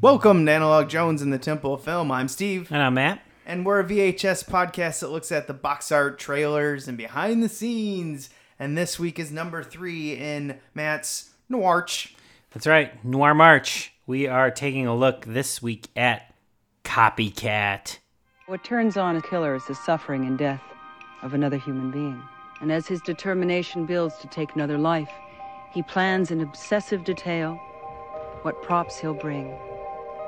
Welcome to Analog Jones in the Temple of Film. I'm Steve, And I'm Matt. and we're a VHS podcast that looks at the box art, trailers, and behind the scenes. And this week is number three in Matt's Noirch. That's right, Noir March. We are taking a look this week at Copycat. What turns on a killer is the suffering and death of another human being. And as his determination builds to take another life, he plans in obsessive detail what props he'll bring,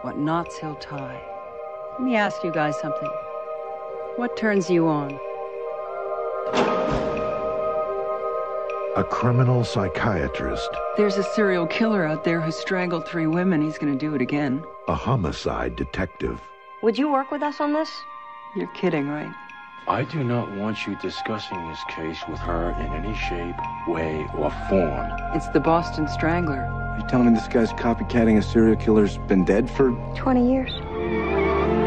what knots he'll tie. Let me ask you guys something. What turns you on? A criminal psychiatrist, There's a serial killer out there who strangled three women. He's gonna do it again. a homicide detective, Would you work with us on this? You're kidding, right? I do not want you discussing this case with her in any shape, way, or form. It's the Boston Strangler. You telling me this guy's copycatting a serial killer's been dead for 20 years.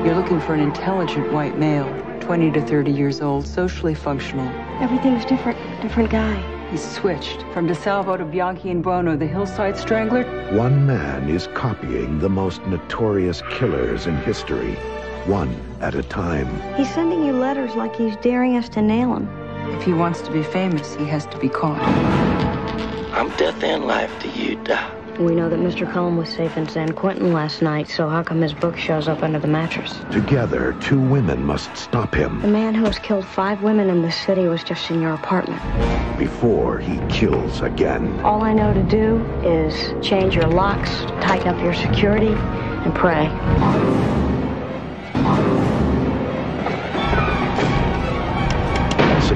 You're looking for an intelligent white male, 20 to 30 years old, socially functional. Everything's different. Different guy. He's switched from DeSalvo to Bianchi and Buono, the hillside strangler. one man is copying the most notorious killers in history, one at a time. He's sending you letters like he's daring us to nail him. If he wants to be famous, he has to be caught. I'm death and life to you, Doc. We know that Mr. Cullum was safe in San Quentin last night, so how come his book shows up under the mattress? Together, two women must stop him. The man who has killed five women in this city was just in your apartment. before he kills again. All I know to do is change your locks, tighten up your security, and pray.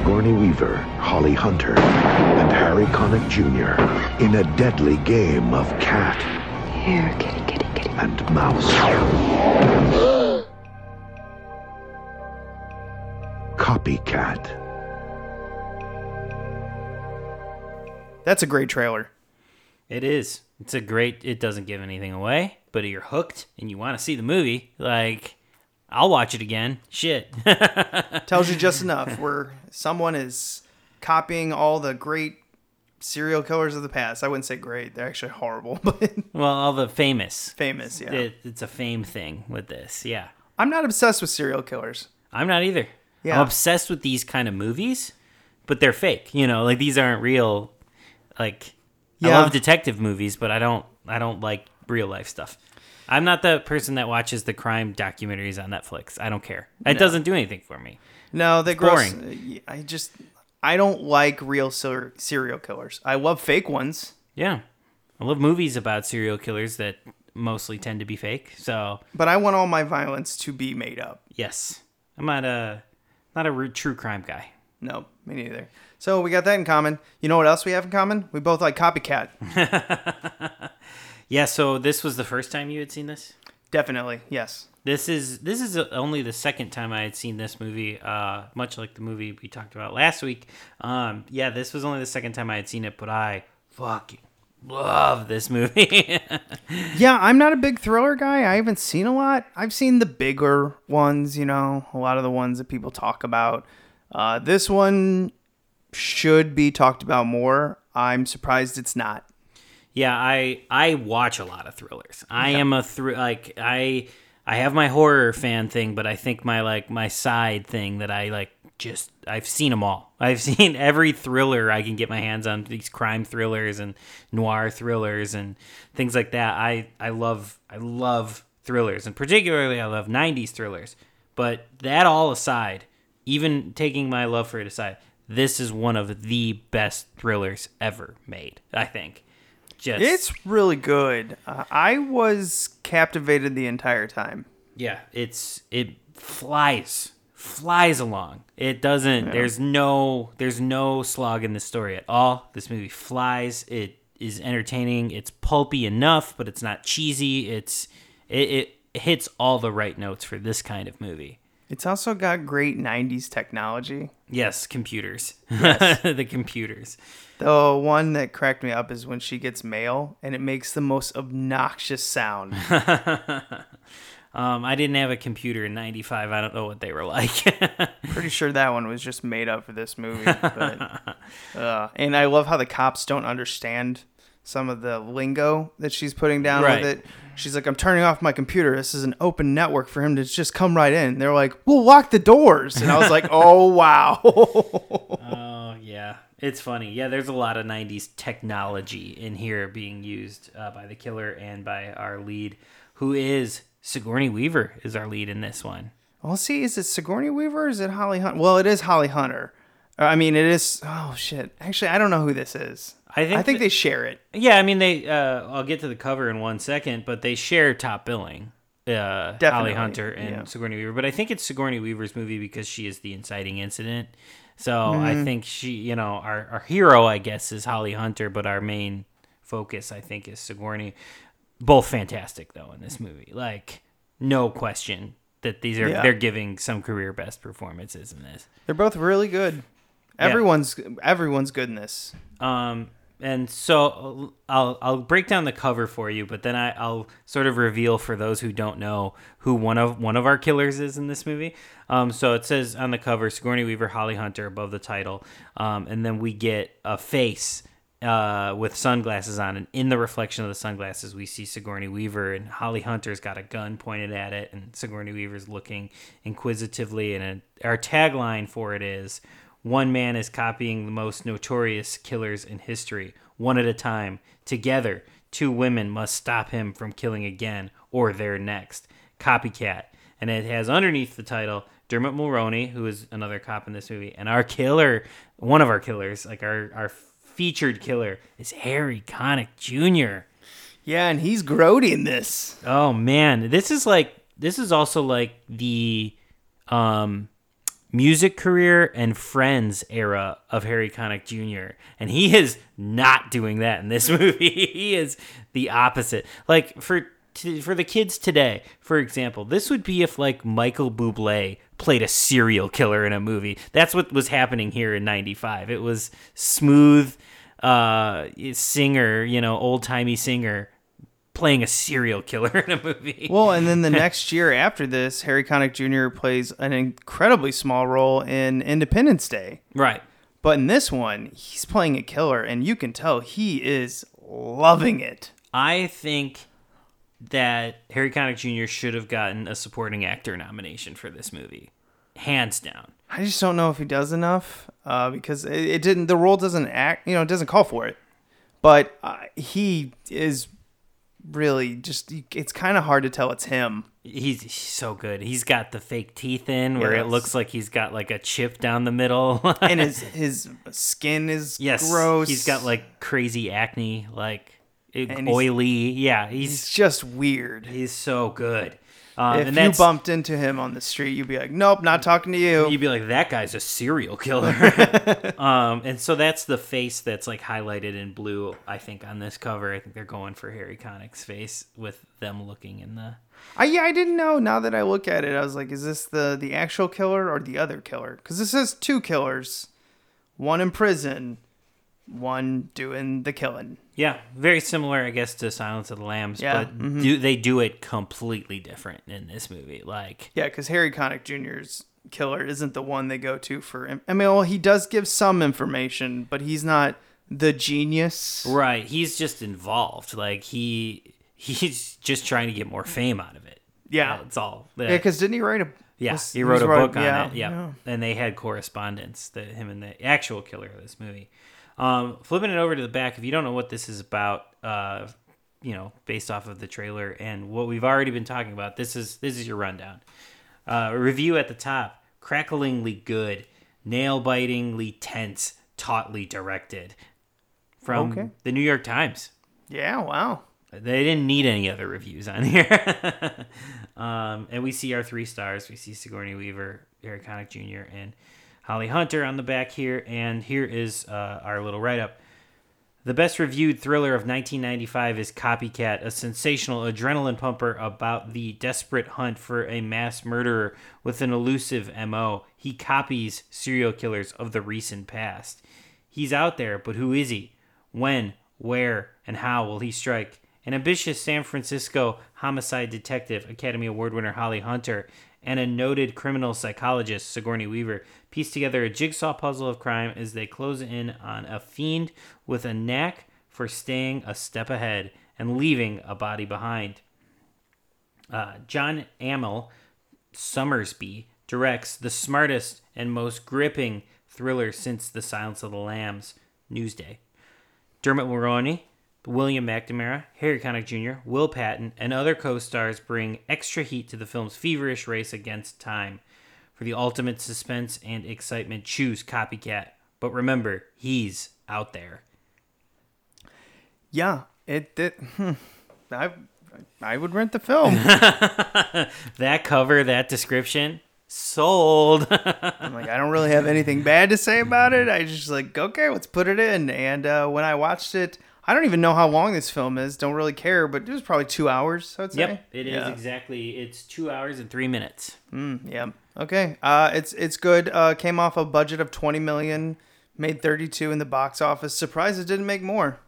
Sigourney Weaver, Holly Hunter, and Harry Connick Jr. in a deadly game of cat Here, kitty, kitty, kitty. and mouse. Copycat. That's a great trailer. It is. It's a great. It doesn't give anything away, but you're hooked and you want to see the movie. Like, I'll watch it again. Shit. Tells you just enough where someone is copying all the great serial killers of the past. I wouldn't say great, they're actually horrible, but well, all the famous. famous, yeah. It, it's a fame thing with this. Yeah. I'm not obsessed with serial killers. I'm not either. Yeah. I'm obsessed with these kind of movies, but they're fake. You know, like these aren't real. Like, I love detective movies, but I don't. I don't like real life stuff. I'm not the person that watches the crime documentaries on Netflix. I don't care. It doesn't do anything for me. No, they gross. boring. I just I don't like real ser- serial killers. I love fake ones, Yeah, I love movies about serial killers that mostly tend to be fake. So but I want all my violence to be made up. yes, I'm not a not a true crime guy. No, me neither. So we got that in common. You know what else we have in common? We both like Copycat. Yeah. So this was the first time you had seen this. Definitely, yes. This is this is only the second time I had seen this movie. Uh, much like the movie we talked about last week. Um, yeah, this was only the second time I had seen it, but I fucking love this movie. Yeah, I'm not a big thriller guy. I haven't seen a lot. I've seen the bigger ones, you know, a lot of the ones that people talk about. Uh, this one should be talked about more. I'm surprised it's not. Yeah, I I watch a lot of thrillers. I am a thr like I I have my horror fan thing, but I think my like my side thing that I like just I've seen them all. I've seen every thriller I can get my hands on these crime thrillers and noir thrillers and things like that. I I love I love thrillers and particularly I love 90s thrillers. But that all aside, even taking my love for it aside, this is one of the best thrillers ever made, I think. Just It's really good. Uh, I was captivated the entire time. yeah, it's it flies flies along. It doesn't. There's no there's no slog in this story at all. This movie flies. It is entertaining. It's pulpy enough, but it's not cheesy. It's it it, hits all the right notes for this kind of movie. It's also got great 90s technology. Yes, computers. the computers. The one that cracked me up is when she gets mail and it makes the most obnoxious sound. Um, I didn't have a computer in '95. I don't know what they were like. Pretty sure that one was just made up for this movie. But, uh, and I love how the cops don't understand some of the lingo that she's putting down Right. with it. She's like, I'm turning off my computer. This is an open network for him to just come right in. They're like, we'll lock the doors. And I was like, oh, wow. oh yeah, it's funny. Yeah, there's a lot of '90s technology in here being used uh, by the killer and by our lead, who is Sigourney Weaver, is our lead in this one. well, see, is it Sigourney Weaver or is it Holly Hunter? Well, it is Holly Hunter. Uh, I mean, it is. Oh, shit. Actually, I don't know who this is. I think I think they share it. Yeah, I mean they. Uh, I'll get to the cover in one second, but they share top billing. Uh, Holly Definitely, Hunter and yeah. Sigourney Weaver, but I think it's Sigourney Weaver's movie because she is the inciting incident. So I Mhm. think she, you know, our our hero, I guess, is Holly Hunter, but our main focus, I think, is Sigourney. Both fantastic though in this movie, like no question that these are Yeah. they're giving some career best performances in this. They're both really good. Everyone's everyone's good in this. Um, and so I'll I'll break down the cover for you, but then I, I'll sort of reveal for those who don't know who one of one of our killers is in this movie. Um, so it says on the cover Sigourney Weaver, Holly Hunter above the title, um, and then we get a face uh, with sunglasses on, and in the reflection of the sunglasses, we see Sigourney Weaver, and Holly Hunter's got a gun pointed at it, and Sigourney Weaver's looking inquisitively, and our tagline for it is. One man is copying the most notorious killers in history, one at a time. Together, two women must stop him from killing again, or they're next. Copycat. And it has underneath the title Dermot Mulroney, who is another cop in this movie, and our killer, one of our killers, like our, our featured killer, is Harry Connick Jr. Yeah, and he's grody in this. Oh man, this is like this is also like the um music career and friends era of Harry Connick Jr. and he is not doing that in this movie. he is the opposite. Like for t- for the kids today, for example, this would be if like Michael Bublé played a serial killer in a movie. That's what was happening here in 95. It was smooth uh singer, you know, old-timey singer playing a serial killer in a movie. Well, and then the next year after this, Harry Connick Jr. plays an incredibly small role in Independence Day. Right. But in this one, he's playing a killer, and you can tell he is loving it. I think that Harry Connick Jr. should have gotten a supporting actor nomination for this movie, hands down. I just don't know if he does enough uh, because it, it didn't. The role doesn't act. You know, it doesn't call for it. But uh, he is really just. It's kind of hard to tell it's him. He's, he's so good. He's got the fake teeth in, where it looks like he's got like a chip down the middle, and his his skin is yes, gross. He's got like crazy acne, like And he's- oily. Yeah, he's He's just weird. he's so good. Um, if and you bumped into him on the street, you'd be like, "Nope, not talking to you." You'd be like, that guy's a serial killer. um, and so that's the face that's like highlighted in blue, I think, on this cover. I think they're going for Harry Connick's face with them looking in the. I yeah, I didn't know. Now that I look at it, I was like, "Is this the the actual killer or the other killer?" Because this says two killers, one in prison, one doing the killing. Yeah, very similar, I guess, to Silence of the Lambs, Yeah, but mhm. do they do it completely different in this movie? Like, Yeah, because Harry Connick Jr.'s killer isn't the one they go to for. I mean, well, he does give some information, but he's not the genius. right? He's just involved. Like he he's just trying to get more fame out of it. Yeah. that's all. Yeah, because didn't he write a? Yeah, was- he wrote a wrote- book on yeah, it. Yeah. yeah. and they had correspondence. The him and the actual killer of this movie. Um, flipping it over to the back, if you don't know what this is about, uh, you know, based off of the trailer and what we've already been talking about, this is this is your rundown. Uh, review at the top: cracklingly good, nail-bitingly tense, tautly directed. From Okay. the New York Times. Yeah, wow. They didn't need any other reviews on here. um, and we see our three stars. We see Sigourney Weaver, Harry Connick Jr., and Holly Hunter on the back here. And here is uh, our little write up. The best reviewed thriller of 1995 is Copycat, a sensational adrenaline pumper about the desperate hunt for a mass murderer with an elusive MO. He copies serial killers of the recent past. He's out there, but who is he? When, where, and how will he strike? An ambitious San Francisco homicide detective, Academy Award winner Holly Hunter, and a noted criminal psychologist, Sigourney Weaver, piece together a jigsaw puzzle of crime as they close in on a fiend with a knack for staying a step ahead and leaving a body behind. Uh, John Amiel Sommersby directs the smartest and most gripping thriller since The Silence of the Lambs, Newsday. Dermot Mulroney, William McNamara, Harry Connick Jr., Will Patton, and other co stars bring extra heat to the film's feverish race against time. For the ultimate suspense and excitement, choose Copycat. But remember, he's out there. Yeah, it did. Hmm, I I would rent the film. that cover, that description, sold. I'm like, I don't really have anything bad to say about it. I just like, okay, let's put it in. And uh, when I watched it, I don't even know how long this film is. Don't really care, but it was probably two hours. I'd say. Yep, it is Yeah. exactly. It's two hours and three minutes. Mm, yeah. Okay. Uh, it's it's good. Uh, came off a budget of 20 million, made 32 in the box office. Surprised it didn't make more.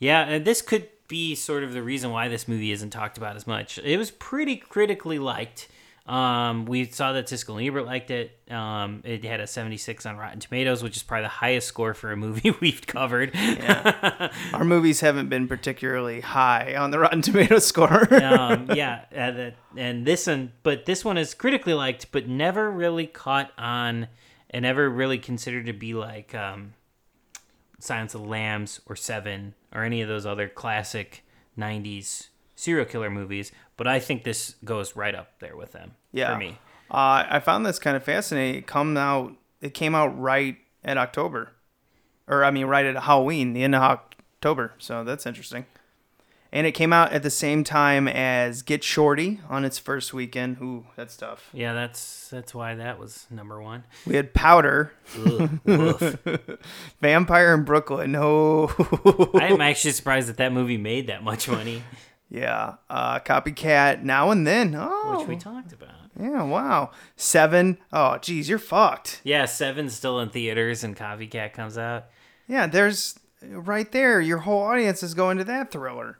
Yeah, and this could be sort of the reason why this movie isn't talked about as much. It was pretty critically liked. Um, we saw that Siskel and Ebert liked it. Um, it had a 76 on Rotten Tomatoes, which is probably the highest score for a movie we've covered. Our movies haven't been particularly high on the Rotten Tomatoes score. um, yeah, uh, that, and this one, but this one is critically liked, but never really caught on, and never really considered to be like um, Silence of the Lambs or Seven or any of those other classic '90s serial killer movies. But I think this goes right up there with them yeah. for me. Uh, I found this kind of fascinating. It come out. It came out right at October, or I mean, right at Halloween, the end of October. So that's interesting. And it came out at the same time as Get Shorty on its first weekend. Ooh, that's tough. Yeah, that's that's why that was number one. We had Powder, Ugh. Vampire in Brooklyn. No. I'm actually surprised that that movie made that much money, yeah. Uh, Copycat Now and Then. Oh. which we talked about. Yeah, wow. Seven. Oh, geez, you're fucked. Yeah, Seven's still in theaters, and Copycat comes out. Yeah, there's right there. Your whole audience is going to that thriller.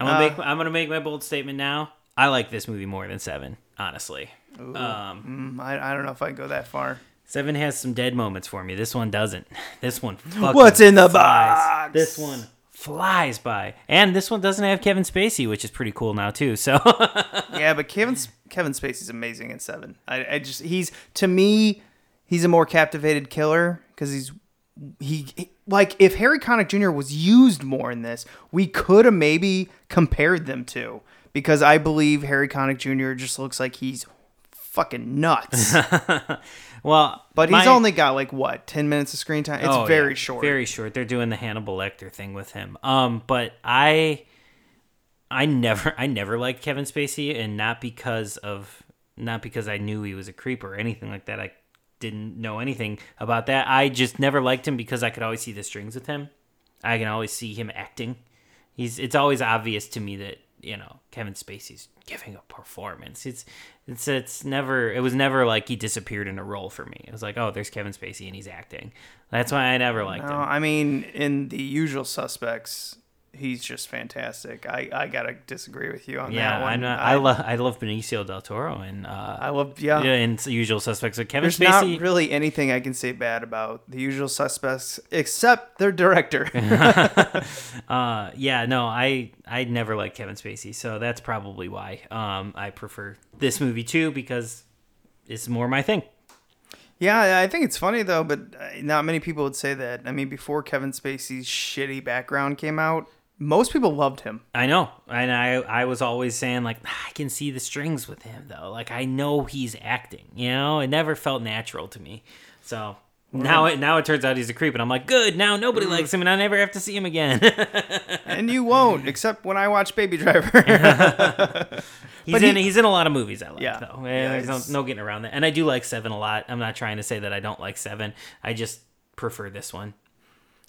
I'm gonna Uh, make I'm gonna make my bold statement now. I like this movie more than Seven, honestly. Um, Mm, I, I don't know if I go that far. Seven has some dead moments for me. This one doesn't. This one. What's in the flies. box? This one flies by, and this one doesn't have Kevin Spacey, which is pretty cool now too. So yeah, but Kevin Kevin Spacey's amazing in Seven. I, I just he's to me he's a more captivated killer because he's he, he- like if Harry Connick Jr. was used more in this, we could have maybe compared them to because I believe Harry Connick Jr. just looks like he's fucking nuts. well, but he's my- only got like what ten minutes of screen time. It's Oh, very yeah, short. Very short. They're doing the Hannibal Lecter thing with him. Um, but I, I never, I never liked Kevin Spacey, and not because of, not because I knew he was a creep or anything like that. I didn't know anything about that. I just never liked him because I could always see the strings with him. I can always see him acting. He's. It's always obvious to me that you know Kevin Spacey's giving a performance. It's. It's. It's never. It was never like he disappeared in a role for me. It was like, oh, there's Kevin Spacey and he's acting. That's why I never liked No, him. I mean, in the usual suspects, he's just fantastic. I, I gotta disagree with you on Yeah, that one. I'm not, I, love I love Benicio del Toro and uh, I love yeah. yeah in Usual Suspects. So Kevin There's Spacey. not really anything I can say bad about the usual suspects except their director. uh, yeah, no, I I never liked Kevin Spacey, so that's probably why um, I prefer this movie too because it's more my thing. yeah, I think it's funny though, but uh, not many people would say that. I mean, before Kevin Spacey's shitty background came out, most people loved him. I know, and I I was always saying like "Ah, I can see the strings with him though. Like I know he's acting. You know, it never felt natural to me. So now it now it turns out he's a creep, and I'm like, good. Now nobody likes him, and I never have to see him again. and you won't, except when I watch Baby Driver. He's But in he- he's in a lot of movies I like Yeah. though. Yeah, There's no, no getting around that. And I do like Seven a lot. I'm not trying to say that I don't like Seven. I just prefer this one.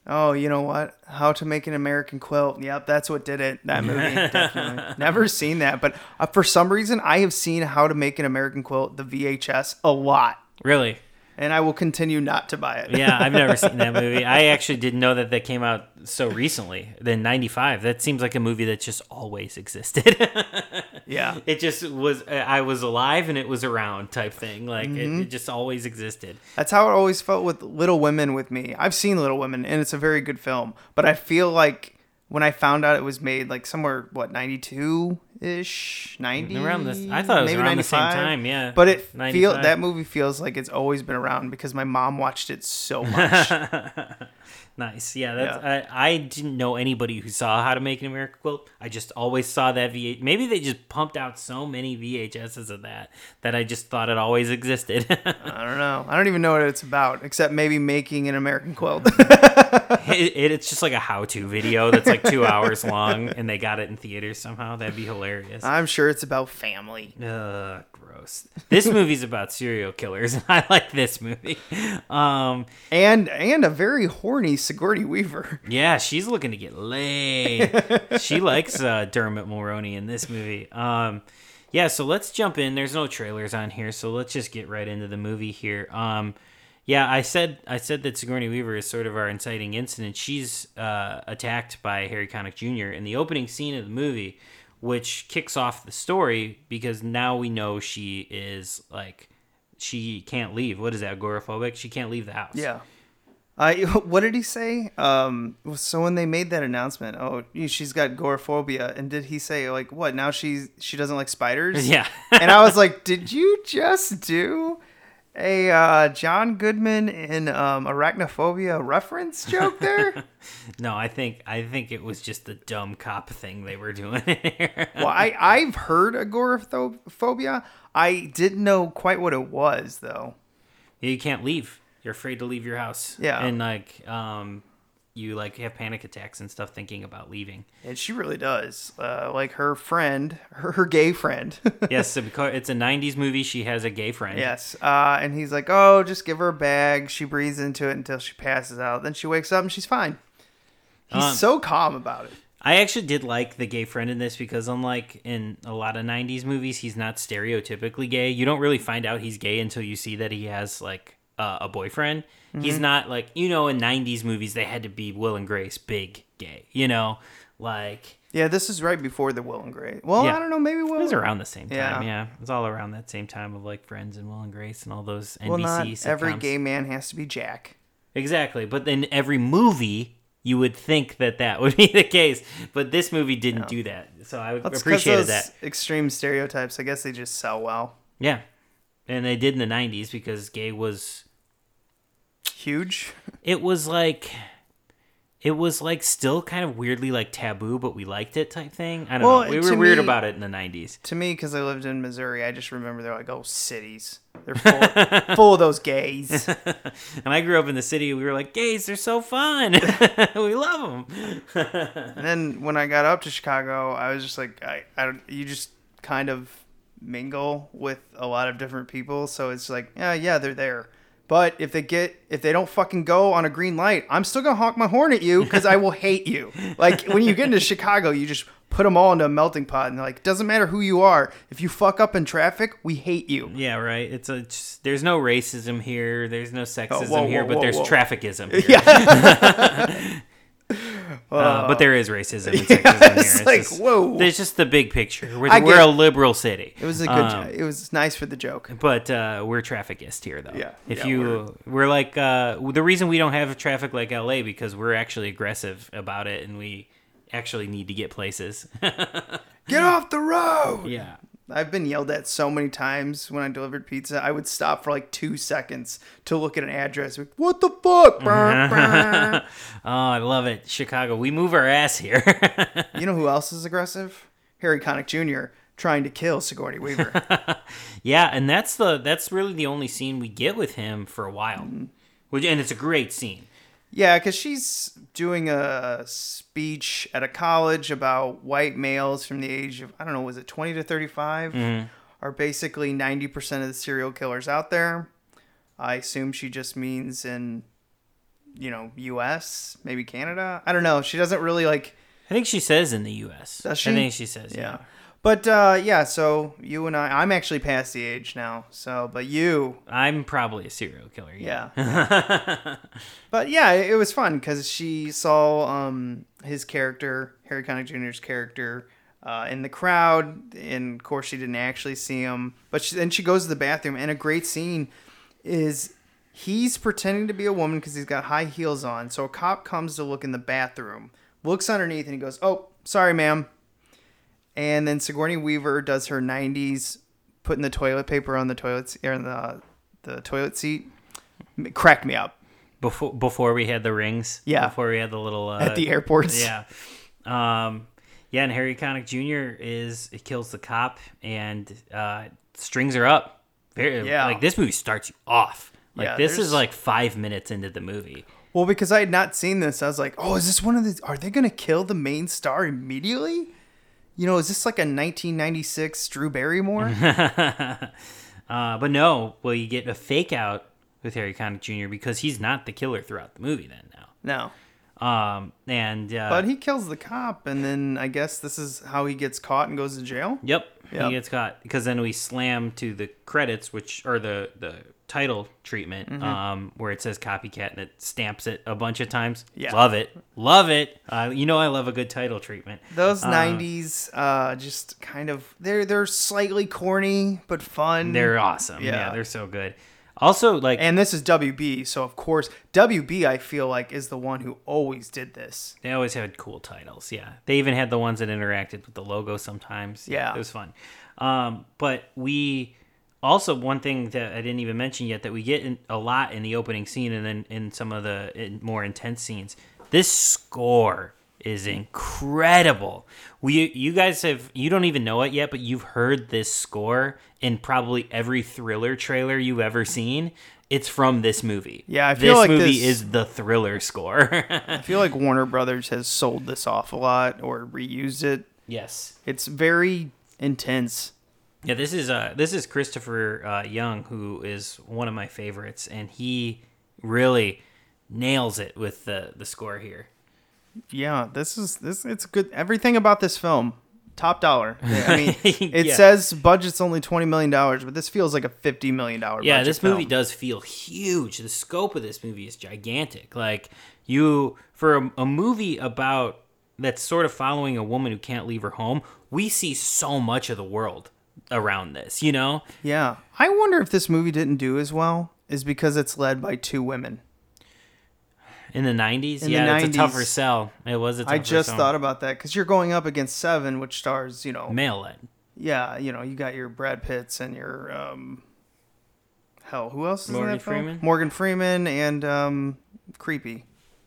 Oh, you know what? How to Make an American Quilt. Yep, that's what did it. That movie, definitely. Never seen that, but uh, for some reason, I have seen How to Make an American Quilt, the VHS, a lot, Really? and I will continue not to buy it. Yeah, I've never seen that movie. I actually didn't know that that came out so recently. Then '95. That seems like a movie that just always existed. yeah. it just was. I was alive and it was around type thing. Like Mm-hmm. it, it just always existed. That's how it always felt with Little Women with me. I've seen Little Women, and it's a very good film, but I feel like when I found out it was made like somewhere what ninety two ish, ninety Around this- I thought it was around the same time, yeah. But it feel that movie feels like it's always been around because my mom watched it so much. Nice. Yeah, that's I, I didn't know anybody who saw how to make an American quilt. I just always saw that VH. Maybe they just pumped out so many VHSs of that that I just thought it always existed. I don't know. I don't even know what it's about, except maybe making an American quilt. it, it, it's just like a how-to video that's like two hours long, and they got it in theaters somehow. That'd be hilarious. I'm sure it's about family. Ugh, gross. This movie's about serial killers, and I like this movie. Um, And and a very horny Sigourney Weaver. yeah, she's looking to get laid. she likes uh, Dermot Mulroney in this movie. Um, yeah, so let's jump in. There's no trailers on here, so let's just get right into the movie here. Um, yeah, I said I said that Sigourney Weaver is sort of our inciting incident. She's uh, attacked by Harry Connick Jr. in the opening scene of the movie, which kicks off the story because now we know she is like she can't leave. What is that? Agoraphobic? She can't leave the house. Yeah. I what did he say? Um, so when they made that announcement, oh, she's got agoraphobia, and did he say like what? Now she's she doesn't like spiders? Yeah. and I was like, did you just do a uh, John Goodman in um, arachnophobia reference joke there? No, I think I think it was just the dumb cop thing they were doing here. well, I I've heard agoraphobia. I didn't know quite what it was though. you can't leave. You're afraid to leave your house. Yeah. And like um you like have panic attacks and stuff thinking about leaving. And she really does. Uh, like her friend, her, her gay friend. yes, so because it's a 90s movie, she has a gay friend. Yes. Uh, and he's like, oh, just give her a bag. She breathes into it until she passes out. Then she wakes up and she's fine. He's Um, so calm about it. I actually did like the gay friend in this because unlike in a lot of 90s movies, he's not stereotypically gay. You don't really find out he's gay until you see that he has like uh, a boyfriend. He's Mhm. not like, you know, in 90s movies they had to be Will and Grace big gay, you know? Like Yeah, this is right before the Will and Grace. Well, Yeah. I don't know. Maybe Will. It was around the same time, Yeah. yeah. It was all around that same time of like Friends and Will and Grace and all those NBC Well, not sitcoms. every gay man has to be Jack. Exactly, but in every movie, you would think that that would be the case, but this movie didn't do that. So I That's appreciated that. Extreme stereotypes. I guess they just sell well. Yeah, and they did in the '90s because gay was huge. It was like. It was like still kind of weirdly like taboo, but we liked it type thing. I don't Well, know. We were weird me- about it in the '90s. To me, because I lived in Missouri, I just remember they're like, oh, cities. They're full, full of those gays. and I grew up in the city. We were like, gays, they're so fun. we love them. and then when I got up to Chicago, I was just like, I, I don't, you just kind of mingle with a lot of different people. So it's like, yeah, yeah, they're there. But if they get, if they don't fucking go on a green light, I'm still gonna honk my horn at you because I will hate you. Like when you get into Chicago, you just put them all into a melting pot, and they're like, doesn't matter who you are. If you fuck up in traffic, we hate you. Yeah, right. It's a. it's- there's no racism here. There's no oh, sexism whoa, here, whoa, but whoa, there's trafficism. Here. Yeah. Uh, but there is racism and Yeah, sexism here. it's like, just, whoa. It's just the big picture. We're, we're a liberal city. It was a good. Um, it was nice for the joke. But uh, we're trafficist here, though. Yeah, If yeah, you, we're, like uh, the reason we don't have traffic like LA because we're actually aggressive about it, and we actually need to get places. Get off the road. Yeah. I've been yelled at so many times when I delivered pizza. I would stop for like two seconds to look at an address. Like, what the fuck? Oh, I love it, Chicago. We move our ass here. you know who else is aggressive? Harry Connick Jr. trying to kill Sigourney Weaver. yeah, and that's the that's really the only scene we get with him for a while, Mm-hmm. which and it's a great scene. Yeah, because she's doing a speech at a college about white males from the age of, I don't know, was it 20 to 35? Mhm. Are basically 90% of the serial killers out there. I assume she just means in you know, U.S. maybe Canada. I don't know. She doesn't really like. I think she says in the U.S. Does she? I think she says. Yeah. Yeah. But uh, yeah, so you and I, I'm actually past the age now. So, but you, I'm probably a serial killer. yeah. but yeah, it it was fun because she saw um, his character, Harry Connick Jr.'s character, uh, in the crowd, and of course she didn't actually see him. But she, then she goes to the bathroom, and a great scene is he's pretending to be a woman because he's got high heels on. So a cop comes to look in the bathroom, looks underneath, and he goes, "Oh, sorry, ma'am." And then Sigourney Weaver does her '90s, putting the toilet paper on the toilet or the the toilet seat. Cracked me up Before before we had the rings. Yeah. Before we had the little uh, at the airports. Yeah. Um, yeah, and Harry Connick Jr. is it kills the cop and uh, strings her up. Very, Yeah. Like this movie starts you off. Like Yeah, this there's- is like five minutes into the movie. Well, because I had not seen this, I was like, "Oh, is this one of these? Are they going to kill the main star immediately? You know, is this like a 1996 Drew Barrymore? Uh, but no, well, you get a fake out with Harry Connick Jr. because he's not the killer throughout the movie. Then no, now, um, and uh, but he kills the cop, and then I guess this is how he gets caught and goes to jail. Yep, Yep. he gets caught because then we slam to the credits, which are the the title treatment, Mm-hmm. um, where it says copycat and it stamps it a bunch of times. Yeah. love it, love it. Uh, you know I love a good title treatment. Those 90s, uh, just kind of they're they're slightly corny but fun. They're awesome. Yeah. Yeah. they're so good. Also, like and this is WB, so of course WB I feel like is the one who always did this. They always had cool titles. Yeah, they even had the ones that interacted with the logo sometimes. Yeah. it was fun. Um, but we also one thing that I didn't even mention yet that we get in, a lot in the opening scene and then in some of the in more intense scenes. This score is incredible. We you guys have you don't even know it yet, but you've heard this score in probably every thriller trailer you've ever seen. It's from this movie. Yeah, I feel this like movie this- is the thriller score. I feel like Warner Brothers has sold this off a lot or reused it. yes. It's very intense. Yeah, this is uh this is Christopher uh, Young, who is one of my favorites, and he really nails it with the the score here. Yeah, this is this. It's good. Everything about this film, top dollar. I mean, it Yeah. says budget's only twenty million dollars, but this feels like a fifty million dollar. Yeah, this movie film. does feel huge. The scope of this movie is gigantic. Like you for a, a movie about that's sort of following a woman who can't leave her home, we see so much of the world around this. You know, Yeah, I wonder if this movie didn't do as well is because it's led by two women. In the '90s, In the yeah, it's a 90s, tougher sell. It was a tougher I just sell. thought about that because you're going up against Seven, which stars, you know, male led. yeah, you know, you got your Brad Pitts and your um, hell, who else is in Morgan that film? Freeman? Morgan Freeman and um, creepy,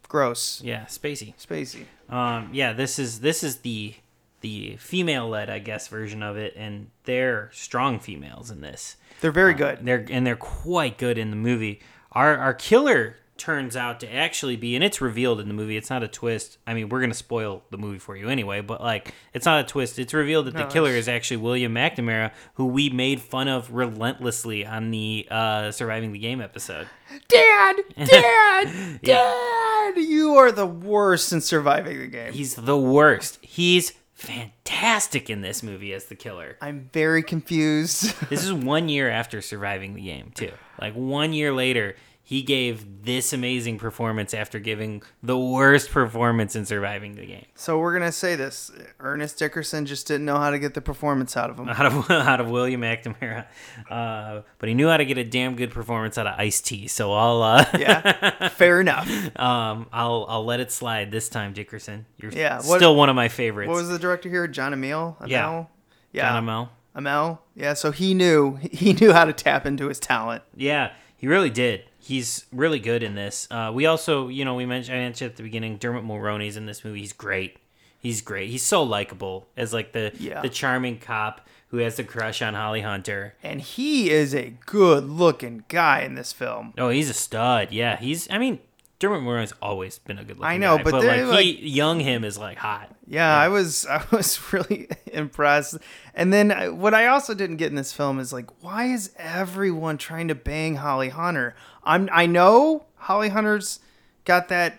gross, Yeah, Spacey. Spacey. Um, yeah, this is this is the the female led, I guess, version of it, and they're strong females in this. They're very good. They're and they're quite good in the movie. Our our killer turns out to actually be, and it's revealed in the movie. It's not a twist. I mean, we're gonna spoil the movie for you anyway, but like, it's not a twist. It's revealed that the killer it's- is actually William McNamara, who we made fun of relentlessly on the uh, surviving the game episode. Dad, Dad, Dad, you are the worst in surviving the game. He's the worst. He's fantastic in this movie as the killer. I'm very confused. This is one year after surviving the game, too. Like one year later, he gave this amazing performance after giving the worst performance in surviving the game. so we're gonna say this: Ernest Dickerson just didn't know how to get the performance out of him. Out of out of William McNamara, uh, but he knew how to get a damn good performance out of Ice T. So I'll uh, Yeah, fair enough. um I'll I'll let it slide this time, Dickerson. You're Yeah, what- still one of my favorites. What was the director here? John? Amiel? Yeah. yeah, John? Amiel. Yeah, so he knew he knew how to tap into his talent. Yeah, he really did. He's really good in this. Uh, we also, you know, we mentioned I mentioned at the beginning, Dermot Mulroney's in this movie. He's great. He's great. He's so likable as like the Yeah. the charming cop who has the crush on Holly Hunter. And he is a good looking guy in this film. Oh, he's a stud. Yeah, he's. I mean, Dermot Mulroney's always been a good. I know, guy, but but they're, like, he young him is like hot. Yeah, I was I was really impressed. And then I, what I also didn't get in this film is like, why is everyone trying to bang Holly Hunter? I'm I know Holly Hunter's got that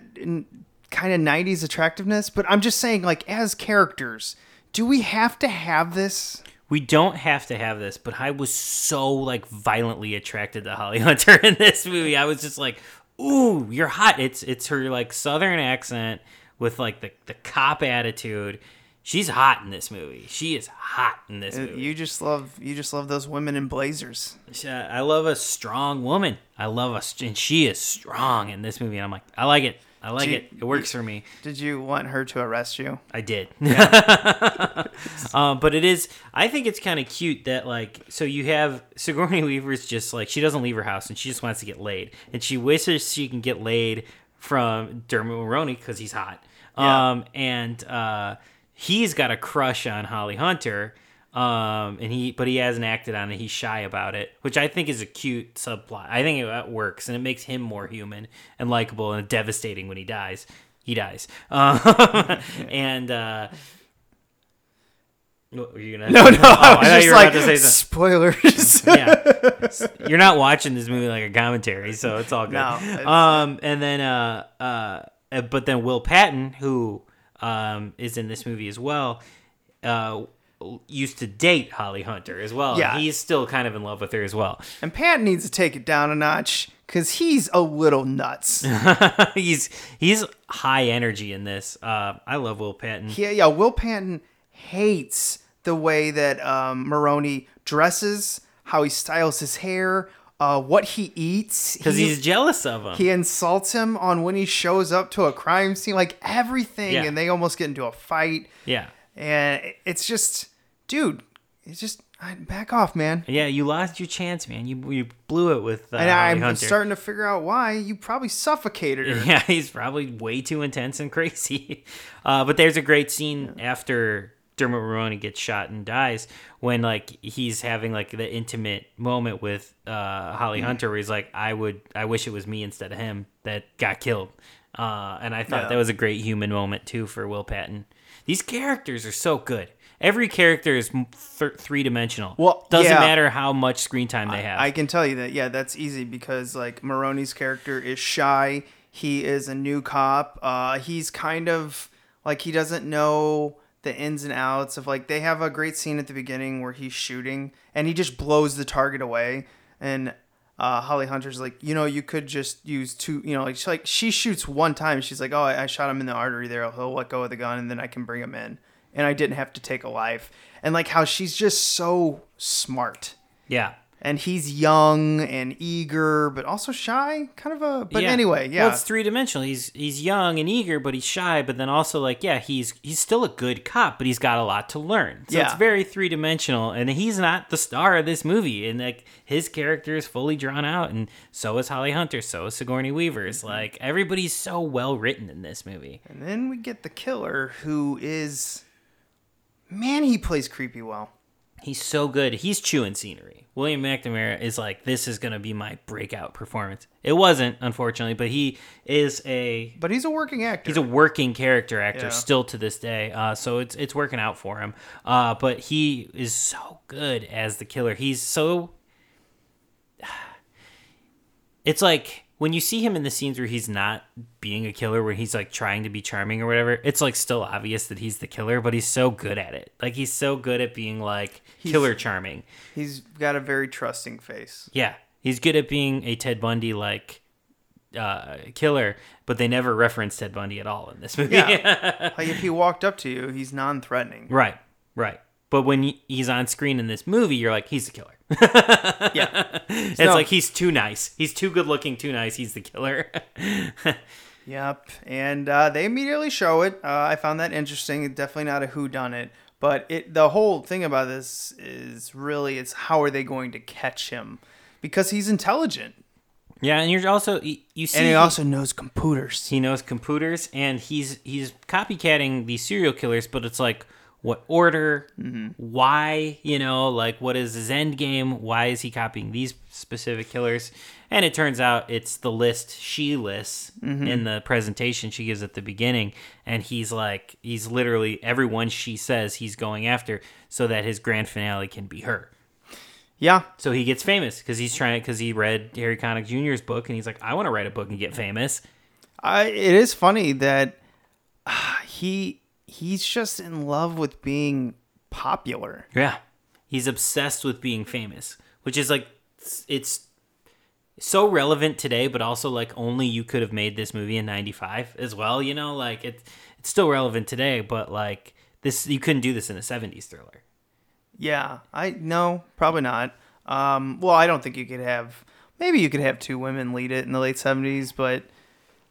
kind of 90s attractiveness, but I'm just saying, like, as characters, do we have to have this? We don't have to have this, but I was so like violently attracted to Holly Hunter in this movie. I was just like, "Ooh, you're hot." It's it's her like southern accent with like the the cop attitude. She's hot in this movie. She is hot in this Uh, movie. You just love you just love those women in blazers. I love a strong woman. I love a, and she is strong in this movie. And I'm like, I like it. I like it. It works for me. Did you want her to arrest you? I did. um, but it is. I think it's kind of cute that like, so you have Sigourney Weaver's just like she doesn't leave her house and she just wants to get laid, and she wishes she can get laid from Dermot Mulroney because he's hot. Yeah. Um, and uh, he's got a crush on Holly Hunter. Um, and he, but he hasn't acted on it. He's shy about it, which I think is a cute subplot. I think it works, and it makes him more human and likable and devastating when he dies. He dies. Um, and uh, what were you gonna? No, no, Oh, I was thought just like about to say something. spoilers. yeah, you're not watching this movie like a commentary, so it's all good. No, it's- um, and then uh, uh, uh, but then Will Patton, who um is in this movie as well, uh, used to date Holly Hunter as well. Yeah. he's still kind of in love with her as well. and Pat needs to take it down a notch because he's a little nuts. he's he's high energy in this. Uh, I love Will Patton. Yeah, yeah. Will Patton hates the way that um, Mulroney dresses, how he styles his hair, uh, what he eats. because He- he's jealous of him. He insults him on when he shows up to a crime scene, like everything, Yeah. and they almost get into a fight. yeah, And it's just, dude, it's just I- back off, man. yeah. You lost your chance, man. You you blew it with uh, and I'm Hunter. starting to figure out why you probably suffocated her. Yeah, he's probably way too intense and crazy. Uh, but there's a great scene after Dermot gets shot and dies when like he's having like the intimate moment with uh, Holly Hunter where he's like, "I would, I wish it was me instead of him that got killed." Uh, and I thought Yeah. that was a great human moment too for Will Patton. These characters are so good. Every character is th- three dimensional. Well, doesn't yeah. matter how much screen time they have. I can tell you that, yeah, that's easy because like Mulroney's character is shy. He is a new cop. Uh, he's kind of like he doesn't know the ins and outs of like they have a great scene at the beginning where he's shooting and he just blows the target away and uh, Holly Hunter's like, you know, you could just use two, you know, like she, like she shoots one time. She's like, oh, I, I shot him in the artery there. He'll let go of the gun and then I can bring him in, and I didn't have to take a life. And like how she's just so smart yeah. And he's young and eager, but also shy. Kind of a. But Yeah. anyway, yeah. Well, it's three dimensional. He's he's young and eager, but he's shy. But then also like yeah, he's he's still a good cop, but he's got a lot to learn. So it's very three dimensional, and he's not the star of this movie. And like his character is fully drawn out, and so is Holly Hunter, so is Sigourney Weaver. It's Mm-hmm. like everybody's so well written in this movie. and then we get the killer, who is. Man, he plays creepy well. He's so good. He's chewing scenery. William McNamara is like, this is gonna be my breakout performance. It wasn't, unfortunately, but he is a But he's a working actor. he's a working character actor Yeah. still to this day. Uh, so it's it's working out for him. Uh, but he is so good as the killer. He's so. It's like when you see him in the scenes where he's not being a killer, where he's like trying to be charming or whatever. It's like still obvious that he's the killer, but he's so good at it. Like he's so good at being like killer charming. He's got a very trusting face. Yeah, he's good at being a Ted Bundy like uh, killer, but they never reference Ted Bundy at all in this movie. Yeah. like if he walked up to you, he's non-threatening. Right, right. But when he's on screen in this movie, you're like, he's the killer. Yeah. It's No. like he's too nice. He's too good looking, too nice. He's the killer. Yep, and uh, they immediately show it. Uh, I found that interesting. It's definitely not a who done it, but it the whole thing about this is really it's how are they going to catch him because he's intelligent yeah, and you're also you, you see and he also knows computers. he knows computers and he's he's copycatting these serial killers, but it's like what order, why, you know, like what is his end game? Why is he copying these specific killers? And it turns out it's the list she lists in the presentation she gives at the beginning. And he's like, he's literally everyone she says he's going after so that his grand finale can be her. Yeah, So he gets famous because he's trying because he read Harry Connick Jr.'s book and he's like, I want to write a book and get famous. I it is funny that uh, he he's just in love with being popular. Yeah. He's obsessed with being famous, which is like it's- so relevant today, but also like only you could have made this movie in 95 as well, you know? Like it it's still relevant today, but like this you couldn't do this in a 70s thriller. Yeah, I no, probably not. Um, well, I don't think you could have. Maybe you could have two women lead it in the late seventies, but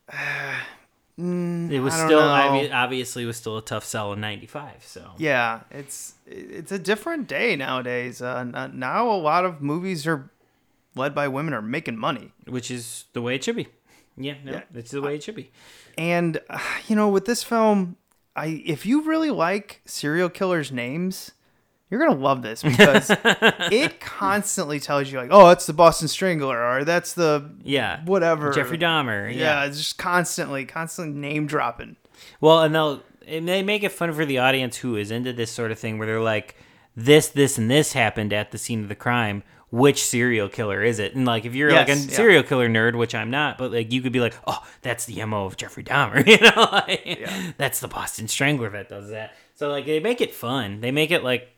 mm, It was I still obvi- obviously it was still a tough sell in 95, so. yeah, it's it's a different day nowadays. Uh, now a lot of movies are led by women are making money, Which is the way it should be. Yeah, no, Yeah. it's the way it should be. and uh, you know, with this film, I if you really like serial killers' names. You're gonna love this because it constantly tells you like, oh, that's the Boston Strangler, or that's the Yeah. whatever Jeffrey Dahmer. Yeah, Yeah. it's just constantly, constantly name dropping. Well, and they'll and they make it fun for the audience who is into this sort of thing, where they're like, "This, this, and this happened at the scene of the crime. Which serial killer is it?" And like, if you're like a yeah. serial killer nerd, which I'm not, but like, you could be like, "Oh, that's the mo of Jeffrey Dahmer," you know? Like, That's the Boston Strangler that does that. So like, they make it fun. They make it like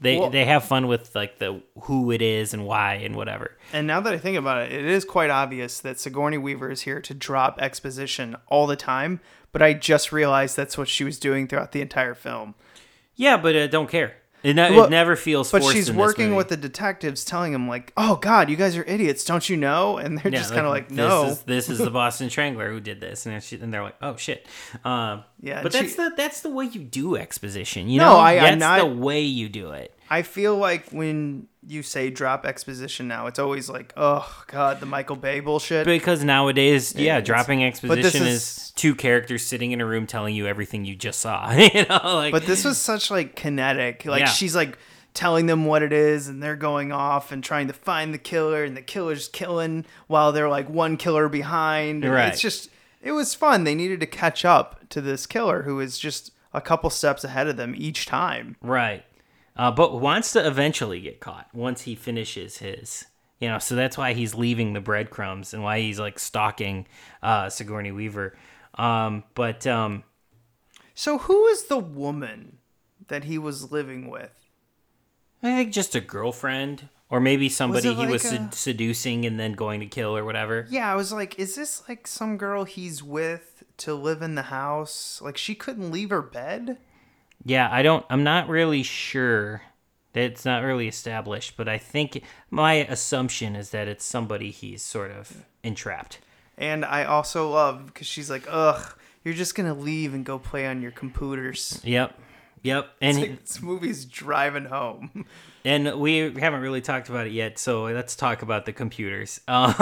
they Well- they have fun with like the who it is and why and whatever. And now that I think about it, it is quite obvious that Sigourney Weaver is here to drop exposition all the time. But I just realized that's what she was doing throughout the entire film. Yeah, but uh, don't care. It, ne- Well, it never feels. But forced she's in this working with the detectives, telling them like, "Oh God, you guys are idiots, don't you know?" And they're Yeah, just kind of like, "No." This is, this is the Boston Strangler who did this, and they're, she- and they're like, "Oh shit." Um, Yeah, but that's she- the that's the way you do exposition. You No, know, I- I'm not- the way you do it. I feel like when you say drop exposition now, it's always like, "Oh God, the Michael Bay bullshit." Because nowadays, yeah, it's- dropping exposition is- is, two characters sitting in a room telling you everything you just saw. you know, like But this was such like kinetic. Like Yeah. she's like telling them what it is and they're going off and trying to find the killer and the killer's killing while they're like one killer behind. Right. It's just it was fun. They needed to catch up to this killer who is just a couple steps ahead of them each time. right, uh, but wants to eventually get caught once he finishes his. You know, so that's why he's leaving the breadcrumbs and why he's like stalking uh, Sigourney Weaver. Um, but um, So who is the woman that he was living with? I think just a girlfriend, or maybe somebody it he was like sed- a- seducing and then going to kill or whatever. Yeah, I was like, is this like some girl he's with to live in the house? Like she couldn't leave her bed? Yeah, I don't. I'm not really sure. It's not really established, but I think my assumption is that it's somebody he's sort of entrapped. And I also love because she's like, "Ugh, you're just gonna leave and go play on your computers." Yep, yep. And It's like, this movie's driving home. And we haven't really talked about it yet, so let's talk about the computers. Um,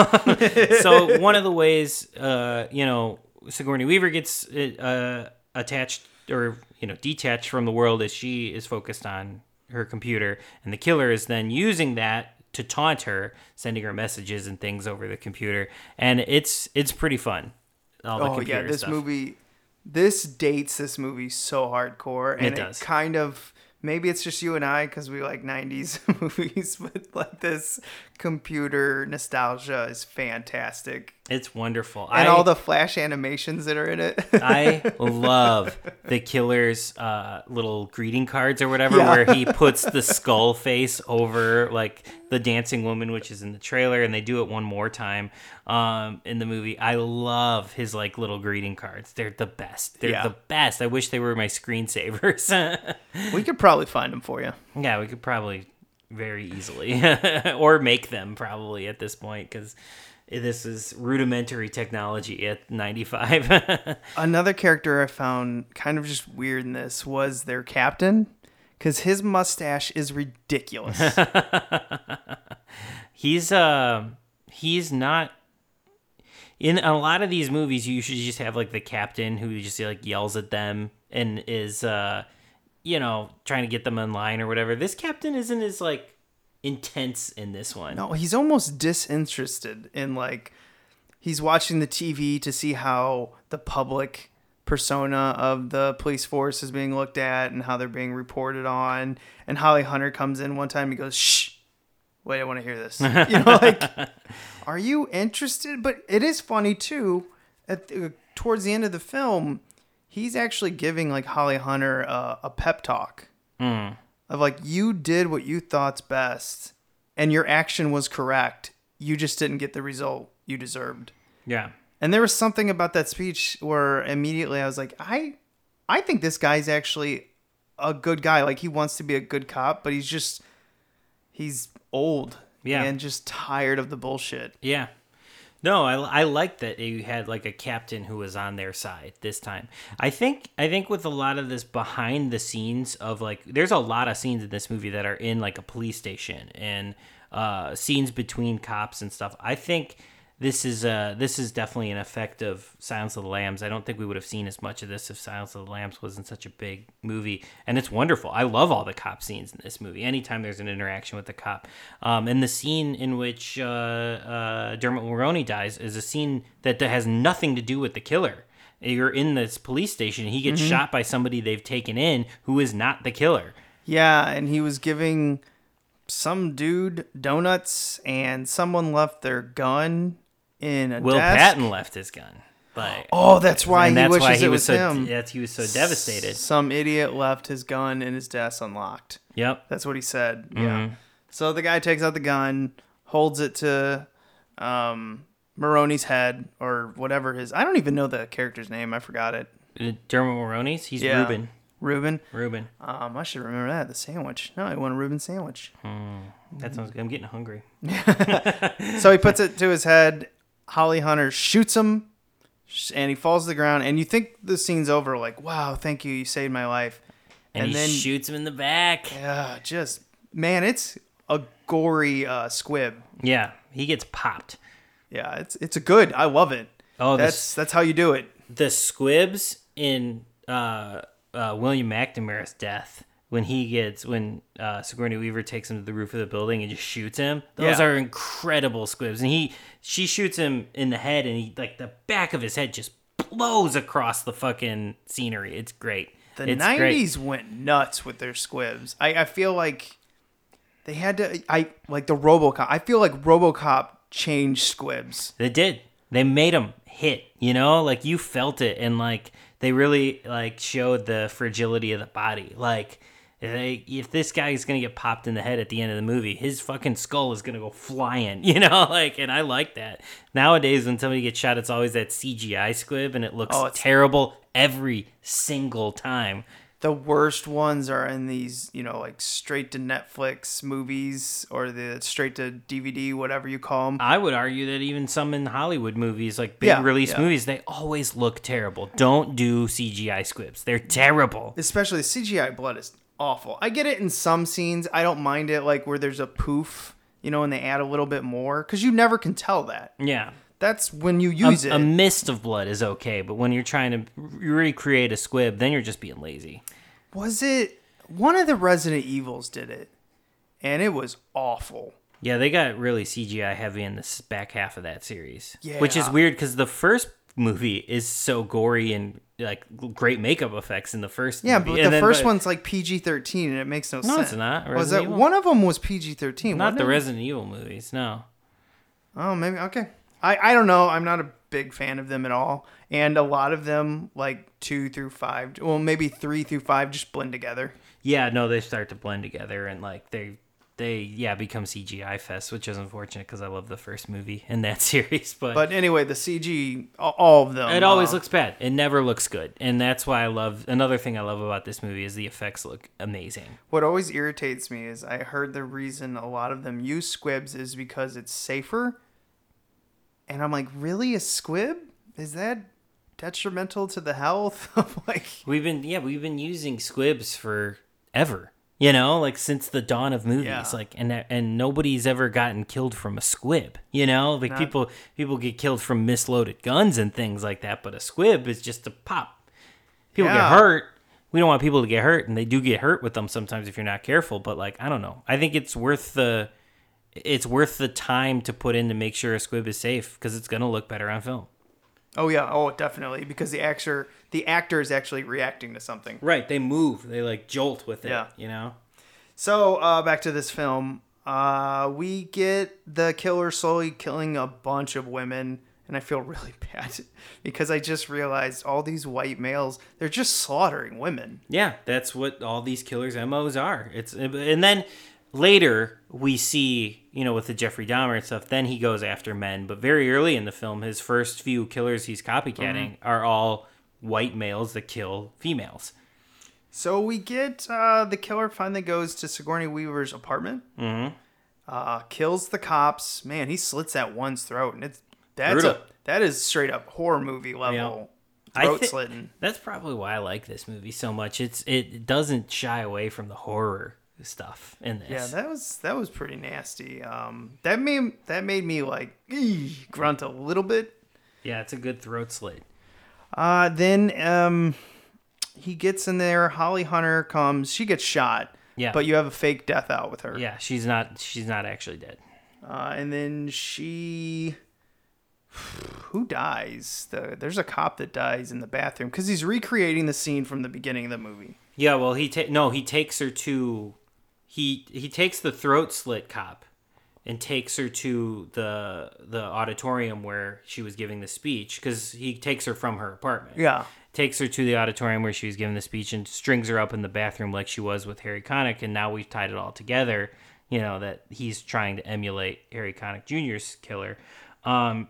so one of the ways, uh, you know, Sigourney Weaver gets uh, attached or you know detached from the world as she is focused on her computer, and the killer is then using that to taunt her, sending her messages and things over the computer, and it's it's pretty fun. Oh yeah, this stuff. movie, this dates this movie so hardcore, and It it, does. kind of maybe it's just you and I because we like '90s movies, but like this computer nostalgia is fantastic, It's wonderful. and I- all the flash animations that are in it. I love the killer's uh, little greeting cards or whatever, Yeah. where he puts the skull face over like the dancing woman, which is in the trailer, and they do it one more time um, in the movie. I love his like little greeting cards. They're the best. They're Yeah. the best. I wish they were my screensavers. we could probably find them for you. yeah, we could probably very easily or make them probably at this point because this is rudimentary technology at 95 Another character I found kind of just weird in this was their captain, because his mustache is ridiculous. he's uh he's not in a lot of these movies you usually just have like the captain who just like yells at them and is uh you know trying to get them in line or whatever this captain isn't as like intense in this one no, he's almost disinterested in like he's watching the TV to see how the public persona of the police force is being looked at and how they're being reported on. And Holly Hunter comes in one time, he goes, "Shh, wait, I want to hear this." You know, like, are you interested? But it is funny too. At the, towards the end of the film, he's actually giving like Holly Hunter a, a pep talk Mm. of like you did what you thought's best, and your action was correct. You just didn't get the result you deserved. Yeah. And there was something about that speech where immediately I was like, I, I think this guy's actually a good guy. Like he wants to be a good cop, but he's just, he's old. Yeah. And just tired of the bullshit. Yeah. No, I, I like that you had like a captain who was on their side this time. I think I think with a lot of this behind the scenes of like there's a lot of scenes in this movie that are in like a police station and uh, scenes between cops and stuff. I think this is uh this is definitely an effect of Silence of the Lambs. I don't think we would have seen as much of this if Silence of the Lambs wasn't such a big movie, and it's wonderful. I love all the cop scenes in this movie. Anytime there's an interaction with the cop, um, and the scene in which uh, uh, Dermot Mulroney dies is a scene that, has nothing to do with the killer. You're in this police station. He gets Mhm. shot by somebody they've taken in who is not the killer. Yeah. And he was giving some dude donuts and someone left their gun in a Will desk. Patton left his gun. Like, Oh, that's why he that's wishes why he it was was so him. that's he was so devastated. Some idiot left his gun in his desk unlocked. Yep. That's what he said. Yeah. Mhm. So the guy takes out the gun, holds it to um, Mulroney's head or whatever his. I don't even know the character's name. I forgot it. Uh, Dermot Mulroney's. He's Yeah. Ruben. Reuben. Reuben. Um, I should remember that. The sandwich. No, I want a Reuben sandwich. That sounds good. I'm getting hungry. so he puts it to his head. Holly Hunter shoots him, and he falls to the ground. And you think the scene's over, like, wow, thank you, you saved my life. And, he shoots him in the back. Yeah, just man, it's a gory uh, squib. Yeah, he gets popped. Yeah, it's it's a good. I love it. Oh, that's this- that's how you do it. The squibs in uh, uh, William McNamara's death when he gets when uh, Sigourney Weaver takes him to the roof of the building and just shoots him. Those Yeah. are incredible squibs, and he she shoots him in the head, and he like the back of his head just blows across the fucking scenery. It's great. The it's great. '90s went nuts with their squibs. I, I feel like they had to. I like the RoboCop. I feel like RoboCop changed squibs. They did. They made them hit. You know, like you felt it, and like they really like showed the fragility of the body. Like, if this guy is gonna get popped in the head at the end of the movie, his fucking skull is gonna go flying. You know, like, and I like that. Nowadays, when somebody gets shot, it's always that CGI squib, and it looks Oh, terrible every single time. The worst ones are in these, you know, like straight to Netflix movies or the straight to DVD, whatever you call them. I would argue that even some in Hollywood movies, like big Yeah, release yeah. movies, they always look terrible. Don't do CGI squibs; they're terrible. Especially CGI blood is awful. I get it in some scenes. I don't mind it, like where there's a poof, you know, and they add a little bit more because you never can tell that. Yeah. That's when you use a, it. a mist of blood is okay, but when you're trying to recreate a squib, then you're just being lazy. Was it one of the Resident Evils did it, and it was awful. Yeah, they got really CGI heavy in this back half of that series, Yeah. which is weird because the first movie is so gory and like great makeup effects in the first. Yeah, movie. but And the then- first but one's like PG thirteen, and it makes no, No, sense. No, it's not. Was that Evil? one of them was PG thirteen? not the Resident Evil movies. No, Oh, maybe okay. I I don't know. I'm not a big fan of them at all, and a lot of them like two through five, well maybe three through five, just blend together. yeah, no, they start to blend together and like they they yeah become CGI fest, which is unfortunate because I love the first movie in that series, but But anyway, the CG, all- of them. It always uh, looks bad. It never looks good, and that's why I love. Another thing I love about this movie is the effects look amazing. What always irritates me is I heard the reason a lot of them use squibs is because it's safer. And I'm like, really, a squib? Is that detrimental to the health of like? We've been yeah, we've been using squibs for ever. You know, like since the dawn of movies, Yeah. like and and nobody's ever gotten killed from a squib. You know, like Not- people people get killed from misloaded guns and things like that, but a squib is just a pop. People Yeah. get hurt. We don't want people to get hurt, and they do get hurt with them sometimes if you're not careful. But like, I don't know. I think it's worth the it's worth the time to put in to make sure a squib is safe because it's gonna look better on film. Oh yeah, oh definitely because the actor the actor is actually reacting to something. Right, they move, they like jolt with it. Yeah. you know. So uh, back to this film, uh, we get the killer slowly killing a bunch of women and I feel really bad because I just realized all these white males they're just slaughtering women. Yeah, that's what all these killers' MOs are. It's and then later we see, you know, with the Jeffrey Dahmer and stuff, then he goes after men. But very early in the film, his first few killers he's copycatting are all white males that kill females. So we get uh, the killer finally goes to Sigourney Weaver's apartment, Mm-hmm. uh, kills the cops. Man, he slits that one's throat, and it's that's Brutal. a that is straight up horror movie level I throat thi- slitting. That's probably why I like this movie so much. It's it doesn't shy away from the horror stuff in this. Yeah, that was that was pretty nasty. Um, that made that made me like grunt a little bit. yeah, it's a good throat slit. Uh, then um, he gets in there. Holly Hunter comes. She gets shot. Yeah. But you have a fake death out with her. Yeah, she's not she's not actually dead. Uh, and then she. Who dies? The, there's a cop that dies in the bathroom because he's recreating the scene from the beginning of the movie. Yeah, well, he ta- no, he takes her to he he takes the throat slit cop and takes her to the the auditorium where she was giving the speech because he takes her from her apartment. Yeah. takes her to the auditorium where she was giving the speech and strings her up in the bathroom like she was with Harry Connick, and now we've tied it all together. You know that he's trying to emulate Harry Connick Jr.'s killer, um,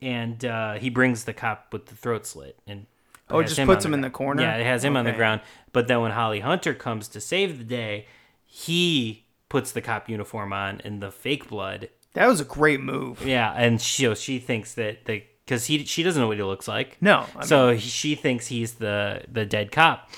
and uh, he brings the cop with the throat slit and. Oh, just on puts him in the corner? Yeah, it has him on the ground. But then when Holly Hunter comes to save the day, he puts the cop uniform on and the fake blood. That was a great move. Yeah, and she so she thinks that the because he she doesn't know what he looks like. No, I so he, she thinks he's the the dead cop.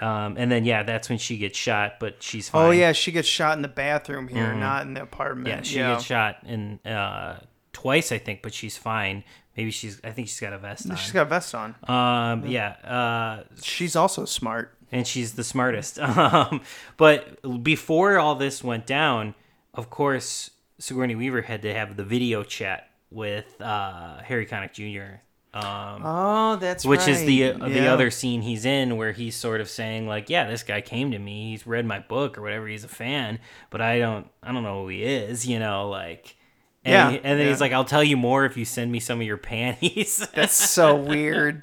Um, and then yeah, that's when she gets shot, but she's fine. Oh yeah, she gets shot in the bathroom here, Mhm. not in the apartment. Yeah, she gets shot in uh, twice, I think, but she's fine. Maybe she's. I think she's got a vest on. She's got a vest on. Um, yeah. Uh, she's also smart, and she's the smartest. Um, but before all this went down, of course, Sigourney Weaver had to have the video chat with uh, Harry Connick Jr. Um, Oh, that's which is the right. uh, the other scene he's in where he's sort of saying like, yeah, this guy came to me, he's read my book or whatever, he's a fan, but I don't I don't know who he is, you know, like. And, Yeah, he- and then yeah. he's like, "I'll tell you more if you send me some of your panties." That's so weird.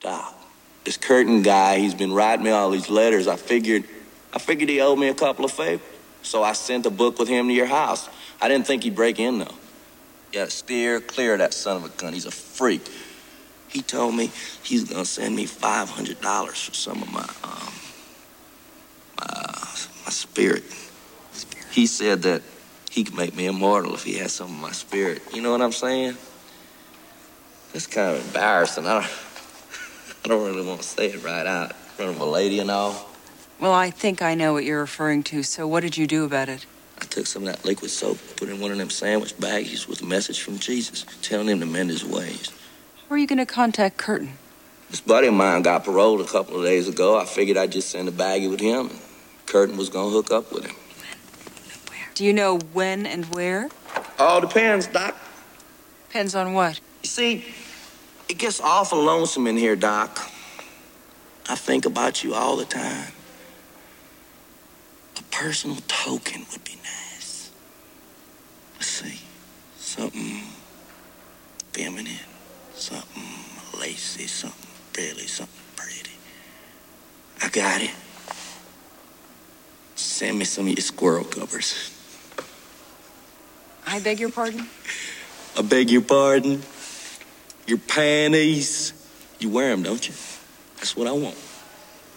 Doc, this Curtin guy, he's been writing me all these letters. I figured, I figured he owed me a couple of favors. So I sent a book with him to your house. I didn't think he'd break in though. Yeah, steer clear of that son of a gun. He's a freak. He told me he's gonna send me five hundred dollars for some of my um, my, my spirit. He said that he could make me immortal if he had some of my spirit. You know what I'm saying? That's kind of embarrassing. I don't, I don't really want to say it right out in front of a lady and all. Well, I think I know what you're referring to, so what did you do about it? I took some of that liquid soap, put it in one of them sandwich baggies with a message from Jesus, telling him to mend his ways. How are you going to contact Curtin? This buddy of mine got paroled a couple of days ago. I figured I'd just send a baggie with him, and Curtin was gonna hook up with him. When? where? Do you know when and where? All depends, Doc. Depends on what. You see, it gets awful lonesome in here, Doc. I think about you all the time. A personal token would be nice. Let's see. Something feminine, something lacy, something really, something pretty. I got it. Send me some of your squirrel covers. I beg your pardon? I beg your pardon. Your panties. You wear them, don't you? That's what I want.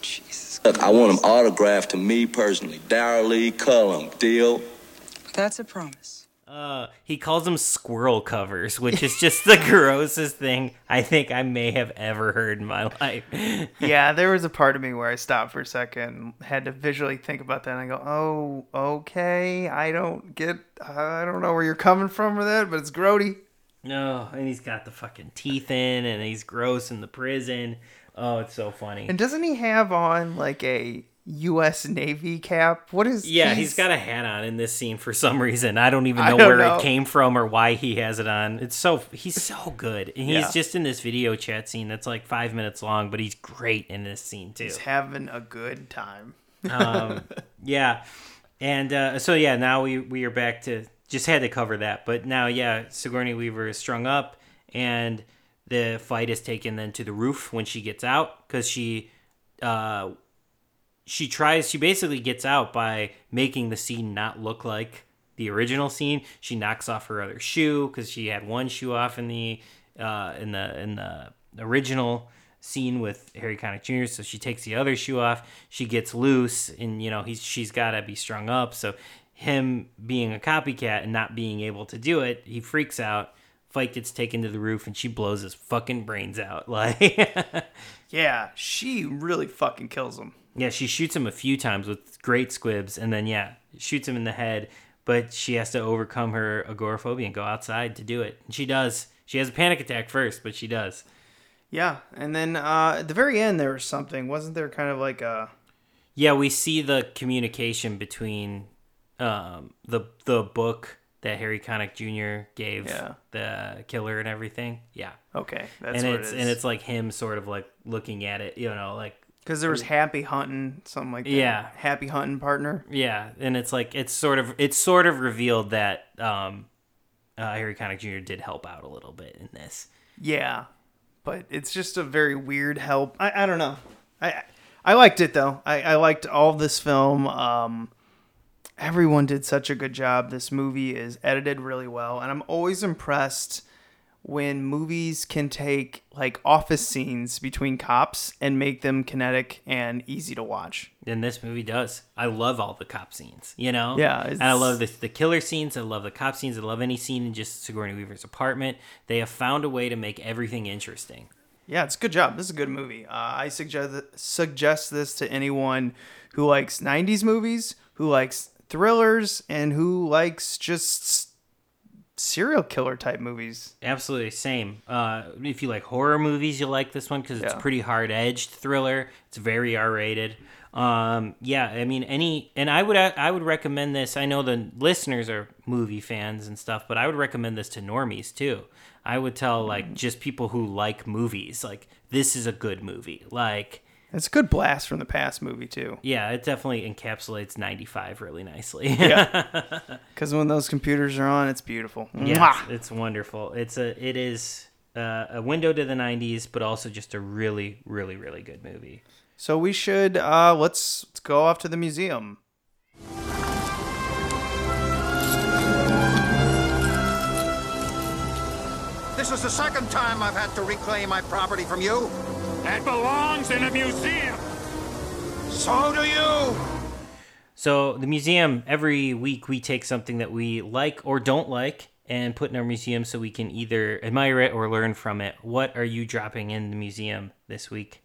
Jesus. Look, I want them autographed to me personally. Daryll Lee Cullum. Deal? That's a promise. Uh, he calls them squirrel covers, which is just the grossest thing I think I may have ever heard in my life. yeah, there was a part of me where I stopped for a second, had to visually think about that, and I go, "Oh, okay, I don't get, I don't know where you're coming from with that, but it's grody." No, and he's got the fucking teeth in, and he's gross in the prison. Oh, it's so funny. And doesn't he have on like a U.S. Navy cap? What is? yeah, he's got a hat on in this scene for some reason. I don't even know don't where know. it came from or why he has it on. It's so he's so good. And he's Yeah. just in this video chat scene that's like five minutes long, but he's great in this scene too. He's having a good time. um, yeah, and uh, so yeah, now we we are back to just had to cover that. But now, yeah, Sigourney Weaver is strung up, and the fight is taken then to the roof when she gets out because she, uh, she tries. She basically gets out by making the scene not look like the original scene. She knocks off her other shoe because she had one shoe off in the uh, in the in the original scene with Harry Connick Jr. So she takes the other shoe off. She gets loose, and you know he's she's got to be strung up. So him being a copycat and not being able to do it, he freaks out. Fight gets taken to the roof, and she blows his fucking brains out. Like, Yeah, she really fucking kills him. yeah, she shoots him a few times with great squibs, and then yeah, shoots him in the head. But she has to overcome her agoraphobia and go outside to do it. And she does. She has a panic attack first, but she does. Yeah, and then uh, at the very end there was something, wasn't there? Kind of like a Yeah, we see the communication between um, the the book that Harry Connick Jr. gave Yeah. the killer and everything. Yeah, okay, that's and it's it is. and it's like him sort of like looking at it, you know, like because there was happy hunting, something like that. Yeah. happy hunting partner. yeah, and it's like it's sort of it's sort of revealed that um, uh, Harry Connick Jr. did help out a little bit in this. Yeah, but it's just a very weird help. I, I don't know. I I liked it though. I, I liked all this film. Um, everyone did such a good job. This movie is edited really well, and I'm always impressed when movies can take like office scenes between cops and make them kinetic and easy to watch. And this movie does. I love all the cop scenes, you know? Yeah, And I love the, the killer scenes. I love the cop scenes. I love any scene in just Sigourney Weaver's apartment. They have found a way to make everything interesting. Yeah, it's a good job. This is a good movie. Uh, I suggest suggest this to anyone who likes '90s movies, who likes thrillers, and who likes just serial killer type movies. Absolutely, same. Uh, if you like horror movies, you'll like this one because it's Yeah. pretty hard edged thriller. It's very R rated. Um, yeah, I mean, any, and I would, I would recommend this. I know the listeners are movie fans and stuff, but I would recommend this to normies too. I would tell like just people who like movies, like this is a good movie. Like, It's a good blast from the past movie too. yeah, it definitely encapsulates '95 really nicely. yeah. Because when those computers are on, it's beautiful. Yeah, it's, it's wonderful. It's a it is uh, a window to the '90s, but also just a really, really, really good movie. So we should uh, let's, let's go off to the museum. This is the second time I've had to reclaim my property from you. That belongs in a museum. So do you. So the museum every week we take something that we like or don't like and put in our museum so we can either admire it or learn from it. What are you dropping in the museum this week?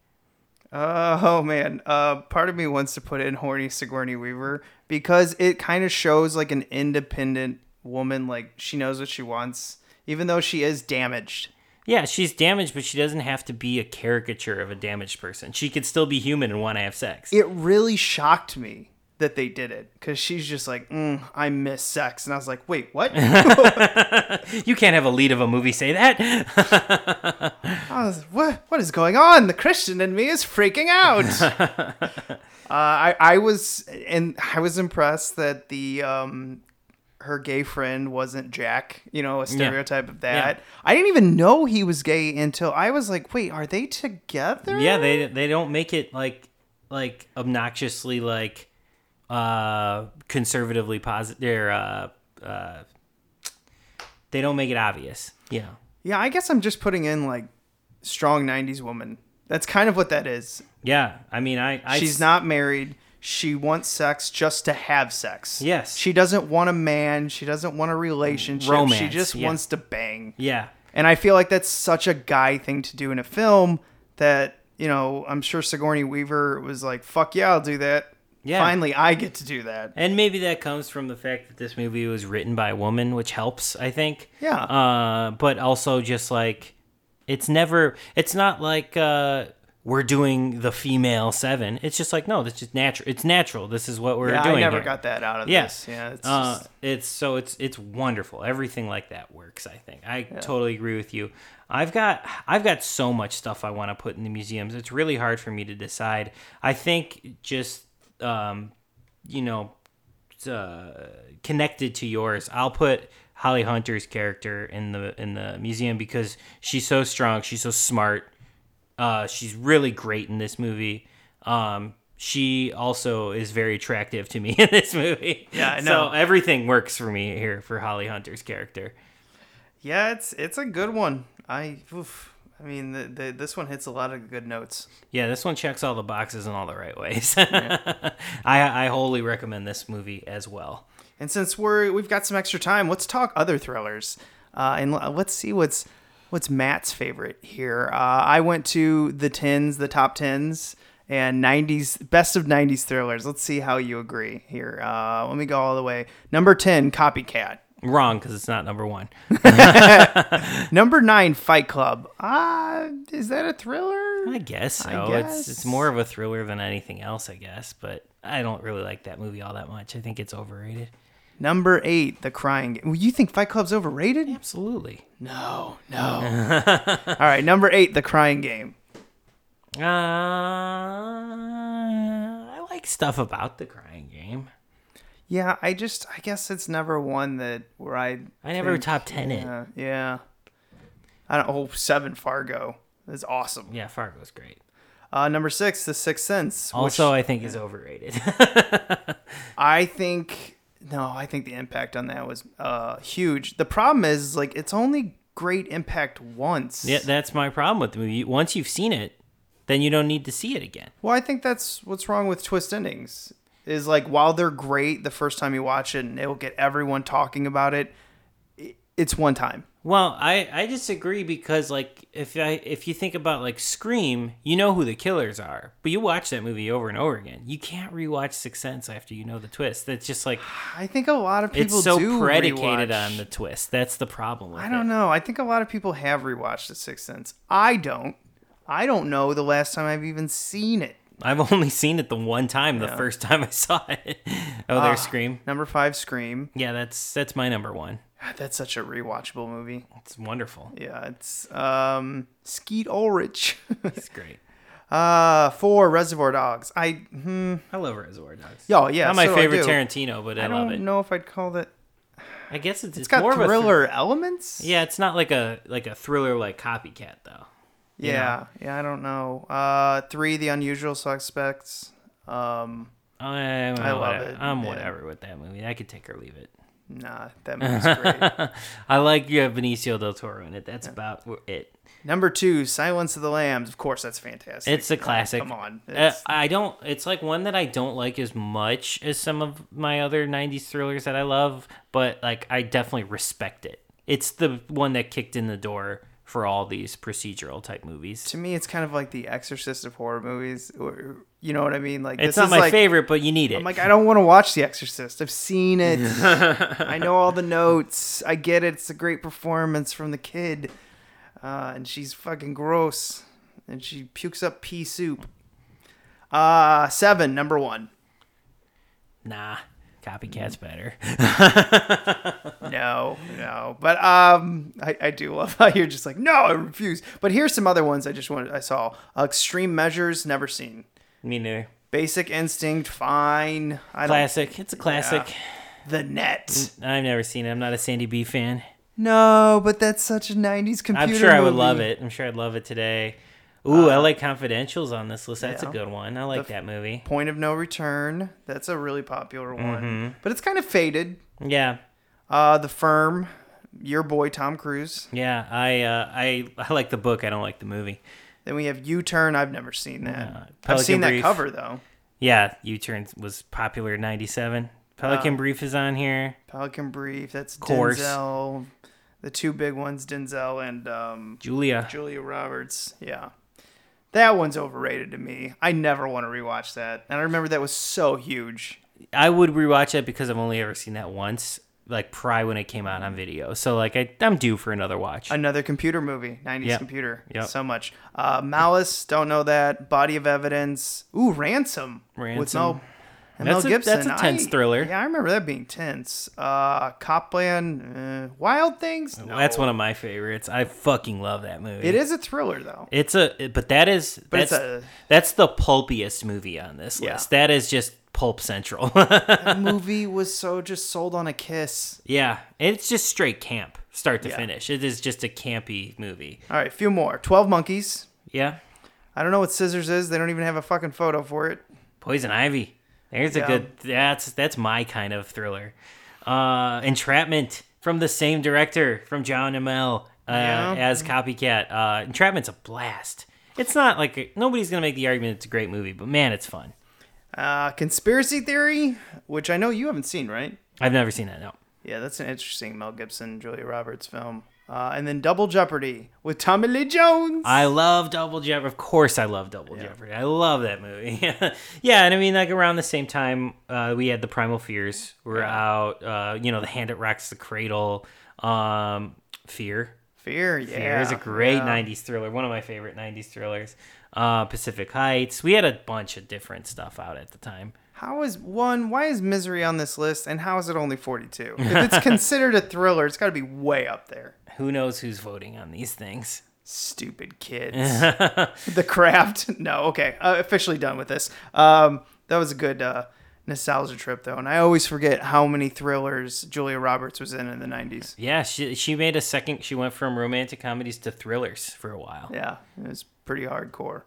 Uh, oh man, uh, part of me wants to put in horny Sigourney Weaver because it kind of shows like an independent woman, like she knows what she wants, even though she is damaged. Yeah, she's damaged, but she doesn't have to be a caricature of a damaged person. She could still be human and want to have sex. It really shocked me that they did it because she's just like, mm, I miss sex, and I was like, wait, what? you can't have a lead of a movie say that. I was, what? What is going on? The Christian in me is freaking out. uh, I I was and I was impressed that the um her gay friend wasn't Jack. You know, a stereotype of that. I didn't even know he was gay until I was like, wait, are they together? Yeah, they they don't make it like like obnoxiously like uh conservatively positive or uh uh they don't make it obvious. Yeah. Yeah, I guess I'm just putting in like strong '90s woman. That's kind of what that is. Yeah, I mean, I, I She's not married. She wants sex just to have sex. Yes. She doesn't want a man. She doesn't want a relationship. Romance, She just yeah. wants to bang. Yeah. And I feel like that's such a guy thing to do in a film that, you know, I'm sure Sigourney Weaver was like, fuck yeah, I'll do that. Yeah. Finally, I get to do that. And maybe that comes from the fact that this movie was written by a woman, which helps, I think. Yeah. Uh, but also just like it's never it's not like uh we're doing the female seven. It's just like no, that's just natural. It's natural. This is what we're yeah, doing. I never here. got that out of Yeah. this. Yeah. It's uh, just- it's so it's it's wonderful. Everything like that works. I think I totally agree with you. I've got I've got so much stuff I want to put in the museums. It's really hard for me to decide. I think just um, you know uh, connected to yours. I'll put Holly Hunter's character in the in the museum because she's so strong. She's so smart. Uh, she's really great in this movie. Um, she also is very attractive to me in this movie. Yeah, I know. So everything works for me here for Holly Hunter's character. Yeah, it's it's a good one. I oof. I mean, the, the, this one hits a lot of good notes. Yeah, this one checks all the boxes in all the right ways. I I wholly recommend this movie as well. And since we're we've got some extra time, let's talk other thrillers, uh, and let's see what's what's Matt's favorite here. Uh, I went to the tens, the top tens, and '90s best of '90s thrillers. Let's see how you agree here. Uh, let me go all the way. Number ten, Copycat. Wrong, because it's not number one. Number nine, Fight Club. Ah, is that a thriller? I guess so. I It's it's more of a thriller than anything else, I guess. But I don't really like that movie all that much. I think it's overrated. Number eight, The Crying Game. Well, You think Fight Club's overrated? Absolutely. No, no. all right, number eight, The Crying Game. Uh, I like stuff about the crying game. Yeah, I just I guess it's never one that where I I never think- top 10 it. yeah, Yeah. I don't oh seven Fargo. That's awesome. Yeah, Fargo's great. Uh number six, The Sixth Sense. which Also, I think is overrated. I think no, I think the impact on that was uh huge. The problem is like it's only great impact once. yeah, that's my problem with the movie. Once you've seen it, then you don't need to see it again. Well, I think that's what's wrong with twist endings. Is like while they're great the first time you watch it and it'll get everyone talking about it, it's one time. Well, I, I disagree because like if I if you think about like Scream, you know who the killers are, but you watch that movie over and over again. You can't rewatch Sixth Sense after you know the twist. That's just like I think a lot of people it's so predicated rewatch. on the twist. That's the problem. With I don't know. I think a lot of people have rewatched The Sixth Sense. I don't. I don't know the last time I've even seen it. I've only seen it the one time, the Yeah. first time I saw it. oh, there's ah, Scream. Number five, Scream. Yeah, that's that's my number one. God, That's such a rewatchable movie. It's wonderful. Yeah, it's um Skeet Ulrich. It's great. uh four, Reservoir Dogs. I hmm. I love Reservoir Dogs. Oh yeah, not my so favorite. Tarantino, but I, love it. I love don't it. know if I'd call that. I guess it's, It's got more of a thr- thriller elements. yeah, it's not like a like a thriller like Copycat though. Yeah, yeah, I don't know. Uh, three, The Unusual Suspects. Um, I, I love it. I'm yeah. whatever with that movie. I could take or leave it. Nah, that movie's great. I like you have Benicio del Toro in it. That's about it. Number two, Silence of the Lambs. Of course, that's fantastic. It's a classic. come on, Uh, I don't. It's like one that I don't like as much as some of my other '90s thrillers that I love, but like I definitely respect it. It's the one that kicked in the door for all these procedural type movies. to me, it's kind of like the Exorcist of horror movies. Or, you know what I mean? Like It's not my like- favorite, but you need it. I'm like, I don't want to watch The Exorcist. I've seen it. I know all the notes. I get it. It's a great performance from the kid, uh, and she's fucking gross, and she pukes up pea soup. Uh seven, number one. nah, copycat's better. No, no. But um, I, I do love how you're just like, no, I refuse. But here's some other ones I just wanted. I saw uh, Extreme Measures, never seen. Me neither. Basic Instinct, fine. I Classic. It's a classic. The Net. I've never seen it. I'm not a Sandy B fan. No, but that's such a '90s computer. I'm sure I would love it. I'm sure I'd love it today. Ooh, Uh, LA Confidential's on this list. That's yeah. a good one. I like The that movie. Point of No Return. That's a really popular one, Mhm. but it's kind of faded. Yeah. Uh, The Firm. Your boy Tom Cruise. Yeah, I uh, I I like the book. I don't like the movie. Then we have U Turn. I've never seen that. I've Pelican seen that cover though. Yeah, U-Turn was popular in '97. Pelican Uh, Brief is on here. Pelican Brief. That's Course. Denzel. The two big ones, Denzel and um, Julia. Julia Roberts. Yeah. That one's overrated to me. I never want to rewatch that. And I remember that was so huge. I would rewatch it because I've only ever seen that once, like probably when it came out on video. So like I, I'm due for another watch. Another computer movie, 90s Yep. computer. Yeah. So much. Uh, Malice, don't know that. Body of Evidence. Ooh, Ransom. With Ransom. Mel, and That's Mel a- Gibson. that's a tense I- thriller. Yeah, I remember that being tense. Uh, Copland, uh, Wild Things. No. That's one of my favorites. I fucking love that movie. It is a thriller, though. It's a, but that is But it's that's a- that's the pulpiest movie on this Yeah. list. That is just pulp central. that movie was so just sold on a kiss. yeah, it's just straight camp, start to Yeah. finish. It is just a campy movie. All right, a few more. Twelve Monkeys. Yeah, I don't know what Scissors is. They don't even have a fucking photo for it. Poison Ivy. There's Yeah. a good. That's that's my kind of thriller. Uh, Entrapment from the same director from Jon Amiel Uh, Yeah. as copycat. Uh, Entrapment's a blast. It's not like a, nobody's gonna make the argument it's a great movie, but man, it's fun. Uh, Conspiracy Theory, which I know you haven't seen, right? I've never seen that. No. Yeah, that's an interesting Mel Gibson, Julia Roberts film. Uh, and then Double Jeopardy with Tommy Lee Jones. I love Double Jeopardy. Of course, I love Double Jeopardy. I love that movie. yeah, and I mean, like around the same time, uh, we had the Primal Fears. We're out. Uh, you know, the Hand that Rocks the Cradle. Um, Fear. Fear, yeah. Fear is a great yeah. '90s thriller. One of my favorite '90s thrillers. Uh, Pacific Heights. We had a bunch of different stuff out at the time. How is one? Why is Misery on this list, and how is it only forty-two? If it's considered a thriller, it's got to be way up there. Who knows who's voting on these things? Stupid kids. the Craft. No, okay. Uh, officially done with this. Um, that was a good uh, nostalgia trip, though, and I always forget how many thrillers Julia Roberts was in in the '90s. Yeah, she she made a second. She went from romantic comedies to thrillers for a while. Yeah, it was pretty hardcore.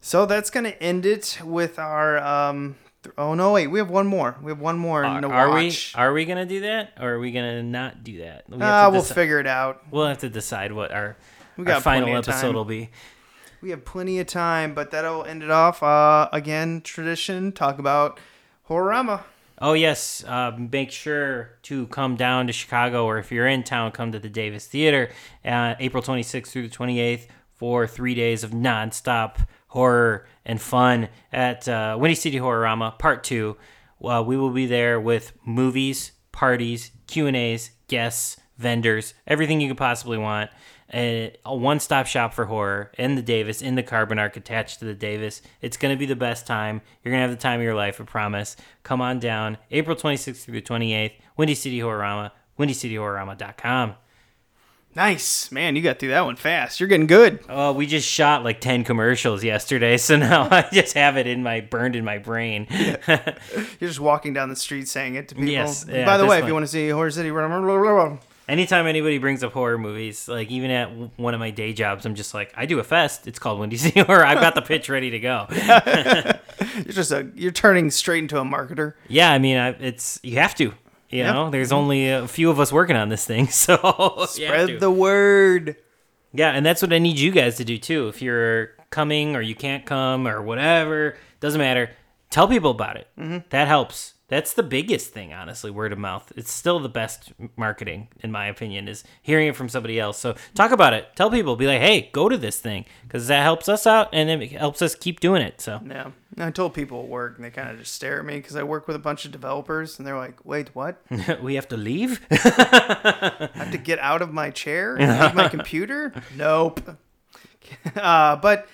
So that's gonna end it with our. Um, th- oh no, wait, we have one more. We have one more Are, to are we watch. are we gonna do that or are we gonna not do that? We have Ah, to we'll deci- figure it out. We'll have to decide what our, We our got final plenty of episode time. will be. We have plenty of time, but that'll end it off. Uh, again, tradition. Talk about Horrorama. Oh yes, uh, make sure to come down to Chicago, or if you're in town, come to the Davis Theater, uh, April 26th through the 28th for three days of nonstop horror and fun at uh, Windy City Horrorama Part Two. Uh, we will be there with movies, parties, Q and A's, guests, vendors, everything you could possibly want. A, a one-stop shop for horror in the Davis, in the Carbon Arc, attached to the Davis. It's going to be the best time. You're going to have the time of your life, I promise. Come on down, April 26th through the 28th, Windy City Horrorama, WindyCityHorrorama.com. Nice, man. You got through that one fast. You're getting good. Oh, we just shot like 10 commercials yesterday, so now I just have it in my burned in my brain. You're just walking down the street saying it to people. Yes, By the way, if you want to see Horror City, blah, blah, blah. Anytime anybody brings up horror movies, like even at one of my day jobs, I'm just like, I do a fest. It's called Windy City Horror. I've got the pitch ready to go. you're just a you're turning straight into a marketer. Yeah, I mean, I, it's you have to. You Yep. know, there's only a few of us working on this thing, so. Spread the word. Yeah, and that's what I need you guys to do too. If you're coming or you can't come or whatever, doesn't matter. Tell people about it. Mhm. That helps. That's the biggest thing, honestly. Word of mouth. It's still the best marketing, in my opinion, is hearing it from somebody else. So talk about it. Tell people. Be like, hey, go to this thing because that helps us out and it helps us keep doing it. So Yeah. I told people at work, and they kind of just stare at me because I work with a bunch of developers, and they're like, "Wait, what? we have to leave. I have to get out of my chair and leave my computer? Nope. Uh, but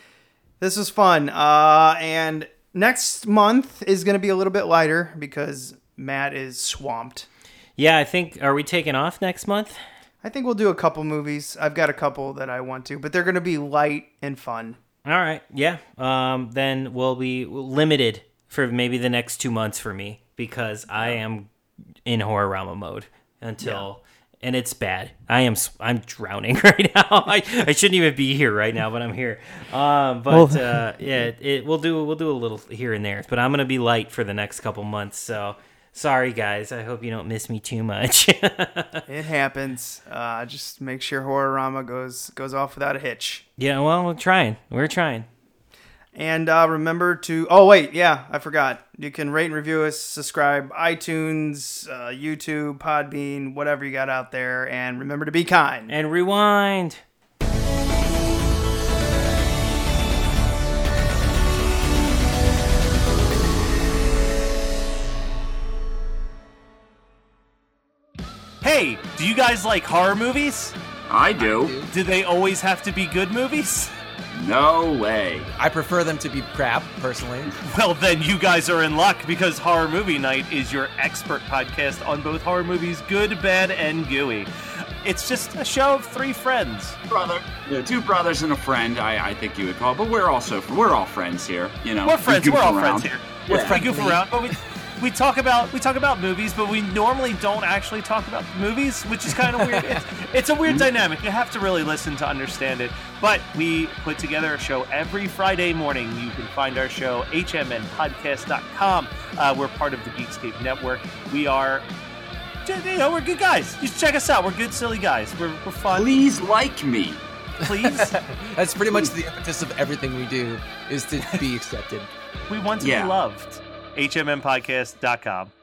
this was fun. Uh, and next month is going to be a little bit lighter because Matt is swamped. yeah, I think. Are we taking off next month? I think we'll do a couple movies. I've got a couple that I want to, but they're going to be light and fun. All right. Yeah. Um, then we'll be limited for maybe the next two months for me because I am in horrorama mode until, and it's bad. I am. I'm drowning right now. I, I shouldn't even be here right now, but I'm here. Um, but Well- uh, yeah, it, it, we'll do we'll do a little here and there. But I'm gonna be light for the next couple months. So sorry, guys. I hope you don't miss me too much. It happens. Uh, just make sure Horrorama goes goes off without a hitch. yeah. Well, we're trying. We're trying. And uh, remember to. Oh wait, yeah, I forgot. You can rate and review us, subscribe, iTunes, uh, YouTube, Podbean, whatever you got out there, and remember to be kind. And rewind. Hey, do you guys like horror movies? I do. Do they always have to be good movies? No way. I prefer them to be crap, personally. Well, then you guys are in luck because Horror Movie Night is your expert podcast on both horror movies, good, bad, and gooey. It's just a show of three friends. Brother. Yeah, two brothers and a friend, I, I think you would call it. But we're also we're all friends here. You know, We're friends. goof We're all around. friends here. we friendly. goof around, but we we talk about we talk about movies, but we normally don't actually talk about movies, which is kind of weird. It's, it's a weird dynamic. You have to really listen to understand it. But we put together a show every Friday morning. You can find our show hmnpodcast.com. Uh, we're part of the Geekscape Network. We are. You know, we're good guys. You should check us out. We're good, silly guys. We're, we're fun. Please like me. Please. That's pretty much the impetus of everything we do is to be accepted. We want to Yeah. be loved. hmnpodcast.com.